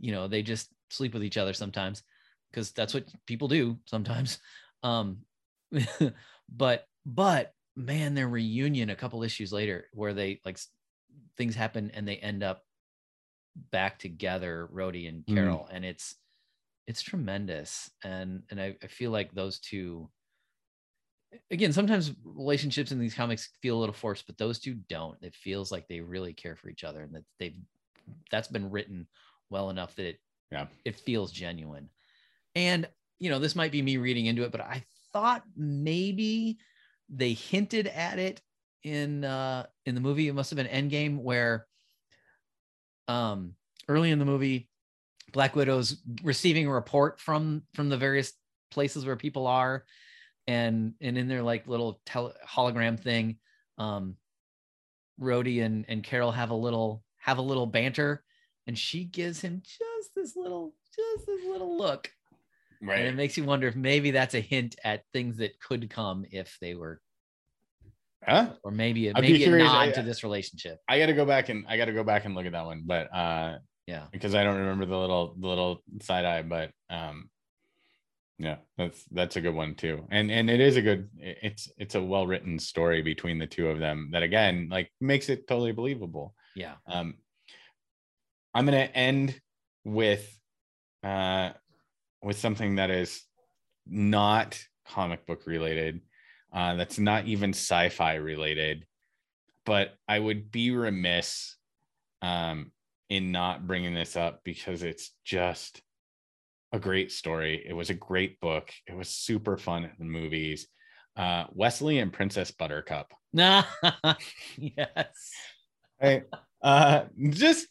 A: you know they just sleep with each other sometimes because that's what people do sometimes. *laughs* Um *laughs* but but man their reunion a couple issues later where they like things happen and they end up back together Rhodey and
B: Mm.
A: Carol and it's it's tremendous. And and I, I feel like those two again sometimes relationships in these comics feel a little forced but those two don't. It feels like they really care for each other and that they've that's been written well enough that it
B: Yeah.
A: it feels genuine and you know this might be me reading into it but i thought maybe they hinted at it in uh in the movie it must have been endgame where um early in the movie black widow's receiving a report from from the various places where people are and and in their like little tele- hologram thing um Rhodey and and Carol have a little have a little banter and she gives him just this little just this little look Right. and it makes you wonder if maybe that's a hint at things that could come if they were
B: Huh?
A: or maybe a,
B: I'd be
A: maybe a nod
B: I-
A: to this relationship
B: I got to go back and I got to go back and look at that one, but uh,
A: yeah
B: because I don't remember the little the little side eye, but um, yeah, that's that's a good one too, and and it is a good it's it's a well written story between the two of them that again like makes it totally believable.
A: yeah
B: Um, I'm gonna end with uh with something that is not comic book related, uh, that's not even sci-fi related, but I would be remiss um in not bringing this up because it's just a great story. It was a great book. It was super fun at the movies. Uh, Westley and Princess Buttercup. *laughs*
A: yes
B: right uh just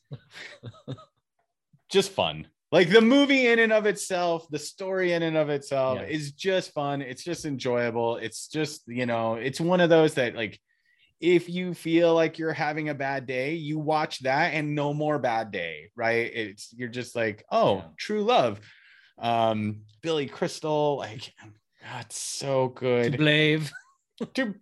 B: just fun. Like the movie in and of itself the story in and of itself
A: Yeah.
B: is just fun. It's just enjoyable. It's just you know it's one of those that like if you feel like you're having a bad day you watch that and no more bad day right? It's you're just like oh
A: Yeah.
B: true love. Um billy crystal like that's so
A: to
B: good
A: blave.
B: To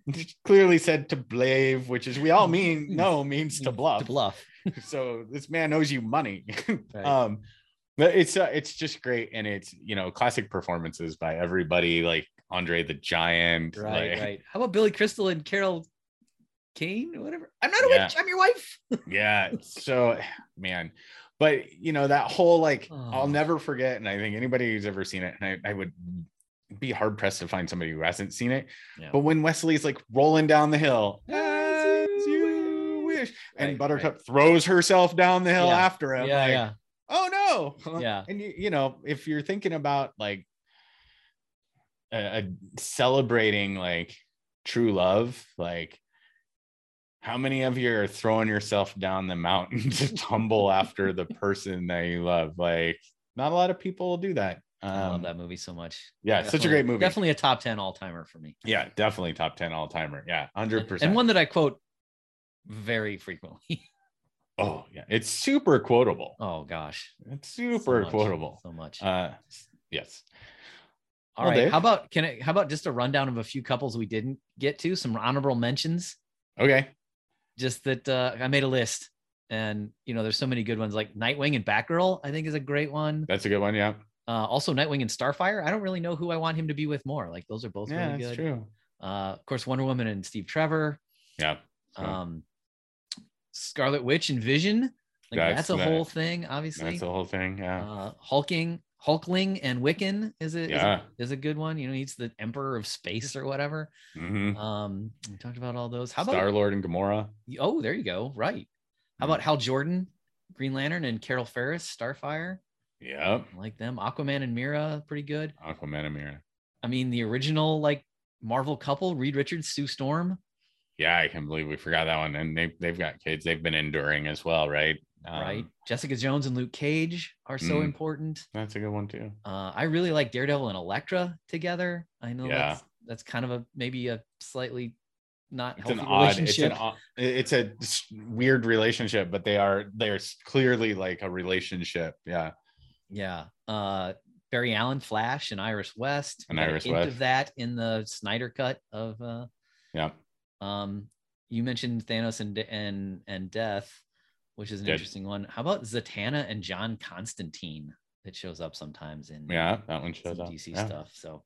B: clearly said to blave which is we all mean *laughs* no means to bluff
A: to bluff *laughs*
B: so this man owes you money *laughs*
A: Right.
B: um but it's uh, it's just great and it's you know classic performances by everybody like andre the giant
A: right
B: like-
A: right how about billy crystal and carol kane whatever i'm not a
B: Yeah.
A: witch i'm your wife *laughs*
B: yeah so *sighs* man but you know that whole like
A: Oh.
B: i'll never forget and i think anybody who's ever seen it and I, I would be hard pressed to find somebody who hasn't seen it
A: Yeah.
B: but when westley's like rolling down the hill
A: As
B: as
A: you
B: you wish and
A: Right,
B: buttercup throws herself down the hill
A: Yeah.
B: after him
A: yeah
B: like,
A: yeah
B: oh no *laughs*
A: Yeah.
B: and you, you know if you're thinking about like a, celebrating like true love like how many of you are throwing yourself down the mountain *laughs* to tumble after the *laughs* person that you love? Like, not a lot of people will do that. Um,
A: I love that movie so much.
B: Yeah, such a great movie.
A: Definitely a top 10 all timer for me.
B: Yeah, definitely top 10 all timer. Yeah, 100%.
A: And one that I quote very frequently. *laughs*
B: oh, yeah, it's super quotable.
A: oh gosh.
B: It's
A: so
B: super
A: much,
B: quotable.
A: So much.
B: Uh, yes.
A: All
B: well,
A: right.
B: Dave.
A: How about can I how about just a rundown of a few couples we didn't get to? Some honorable mentions.
B: Okay.
A: Just that uh, I made a list. And you know, there's so many good ones like Nightwing and Batgirl, I think is a great one.
B: That's a good one. Yeah.
A: Uh, also Nightwing and Starfire. I don't really know who I want him to be with more. Like those are both
B: yeah,
A: really
B: that's
A: good.
B: true.
A: Uh, of course, Wonder Woman and Steve Trevor.
B: Yeah. So,
A: Um, Scarlet Witch and Vision. Like
B: That's-
A: that's, a
B: that-
A: whole thing, obviously.
B: that's a whole thing. Yeah.
A: uh, Hulking, Hulkling and Wiccan is a, is a-
B: Yeah.
A: is a good one. You know, he's the Emperor of Space or whatever.
B: hmm
A: Um, we talked about all those. How about
B: Star Lord and Gamora.
A: oh, there you go. Right. How about Hal Jordan, Green Lantern, and Carol Ferris, Starfire?
B: Yep.
A: I like them. Aquaman and Mera, pretty good.
B: Aquaman and Mera.
A: I mean, the original like Marvel couple, Reed Richards, Sue Storm.
B: Yeah, I can't believe we forgot that one. And they they've got kids. They've been enduring as well, right? Um,
A: right. Jessica Jones and Luke Cage are so
B: Mm.
A: important.
B: That's a good one too.
A: Uh, I really like Daredevil and Elektra together. I know
B: Yeah.
A: that's that's kind of a maybe a slightly not
B: It's an
A: healthy
B: odd. It's
A: relationship.
B: an odd, it's a weird relationship, but they are they're clearly like a relationship. Yeah.
A: yeah. Uh, Barry Allen, Flash, and Iris West.
B: And
A: We got a
B: Iris West.
A: of that in the Snyder cut of. Uh,
B: Yeah.
A: Um, you mentioned Thanos and and and Death, which is an
B: Did.
A: interesting one. How about Zatanna and John Constantine? That shows up sometimes in
B: Yeah. That one shows up.
A: DC
B: Yeah.
A: stuff. So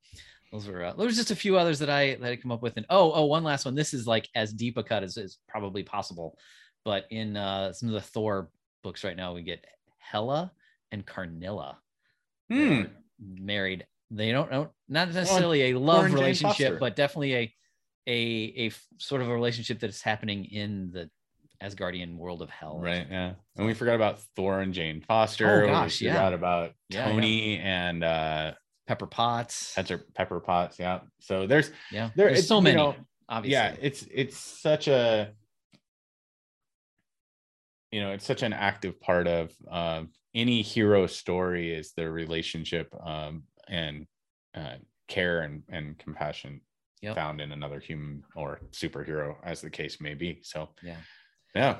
A: those were uh, there's just a few others that I that I come up with. And oh oh one last one. This is like as deep a cut as is probably possible, but in uh, some of the Thor books right now we get Hela and Karnilla
B: Hmm.
A: married. They don't know not necessarily a love
B: Thor and Jane
A: relationship, but definitely a a a sort of a relationship that is happening in the Asgardian world of hell.
B: Right. Yeah. And we forgot about Thor and Jane Foster.
A: Oh, gosh,
B: we
A: yeah.
B: forgot about
A: Yeah, yeah.
B: Tony and uh
A: Pepper Potts.
B: Pepper Pepper Potts. Yeah. So there's
A: yeah.
B: there-
A: There's
B: it's,
A: so
B: you
A: many.
B: know,
A: obviously.
B: yeah it's it's such a you know it's such an active part of uh, any hero story is their relationship um, and uh, care and, and compassion
A: Yep.
B: found in another human or superhero as the case may be so
A: Yeah.
B: yeah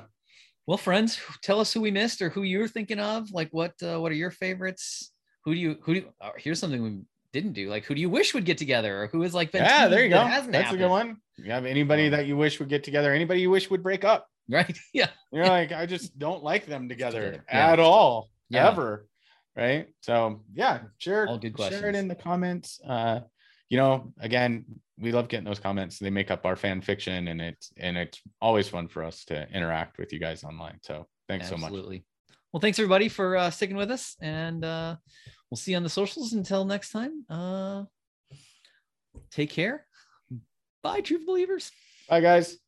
A: Well, friends, tell us who we missed or who you're thinking of. Like, what uh, what are your favorites? Who do you who do? You, oh, here's something we didn't do. Like, who do you wish would get together, or who is like? been
B: yeah there you go that's a good one you have anybody
A: Um,
B: that you wish would get together anybody you wish would break up
A: right? *laughs* Yeah,
B: you're like i just don't like them together
A: Together, yeah.
B: at all
A: Yeah.
B: ever right so yeah share
A: All good questions.
B: share it in the comments uh you know again we love getting those comments they make up our fan fiction and it's and it's always fun for us to interact with you guys online so thanks so much
A: absolutely. Well, thanks everybody for uh, sticking with us, and uh, we'll see you on the socials. Until next time, uh, take care. Bye, true believers.
B: bye guys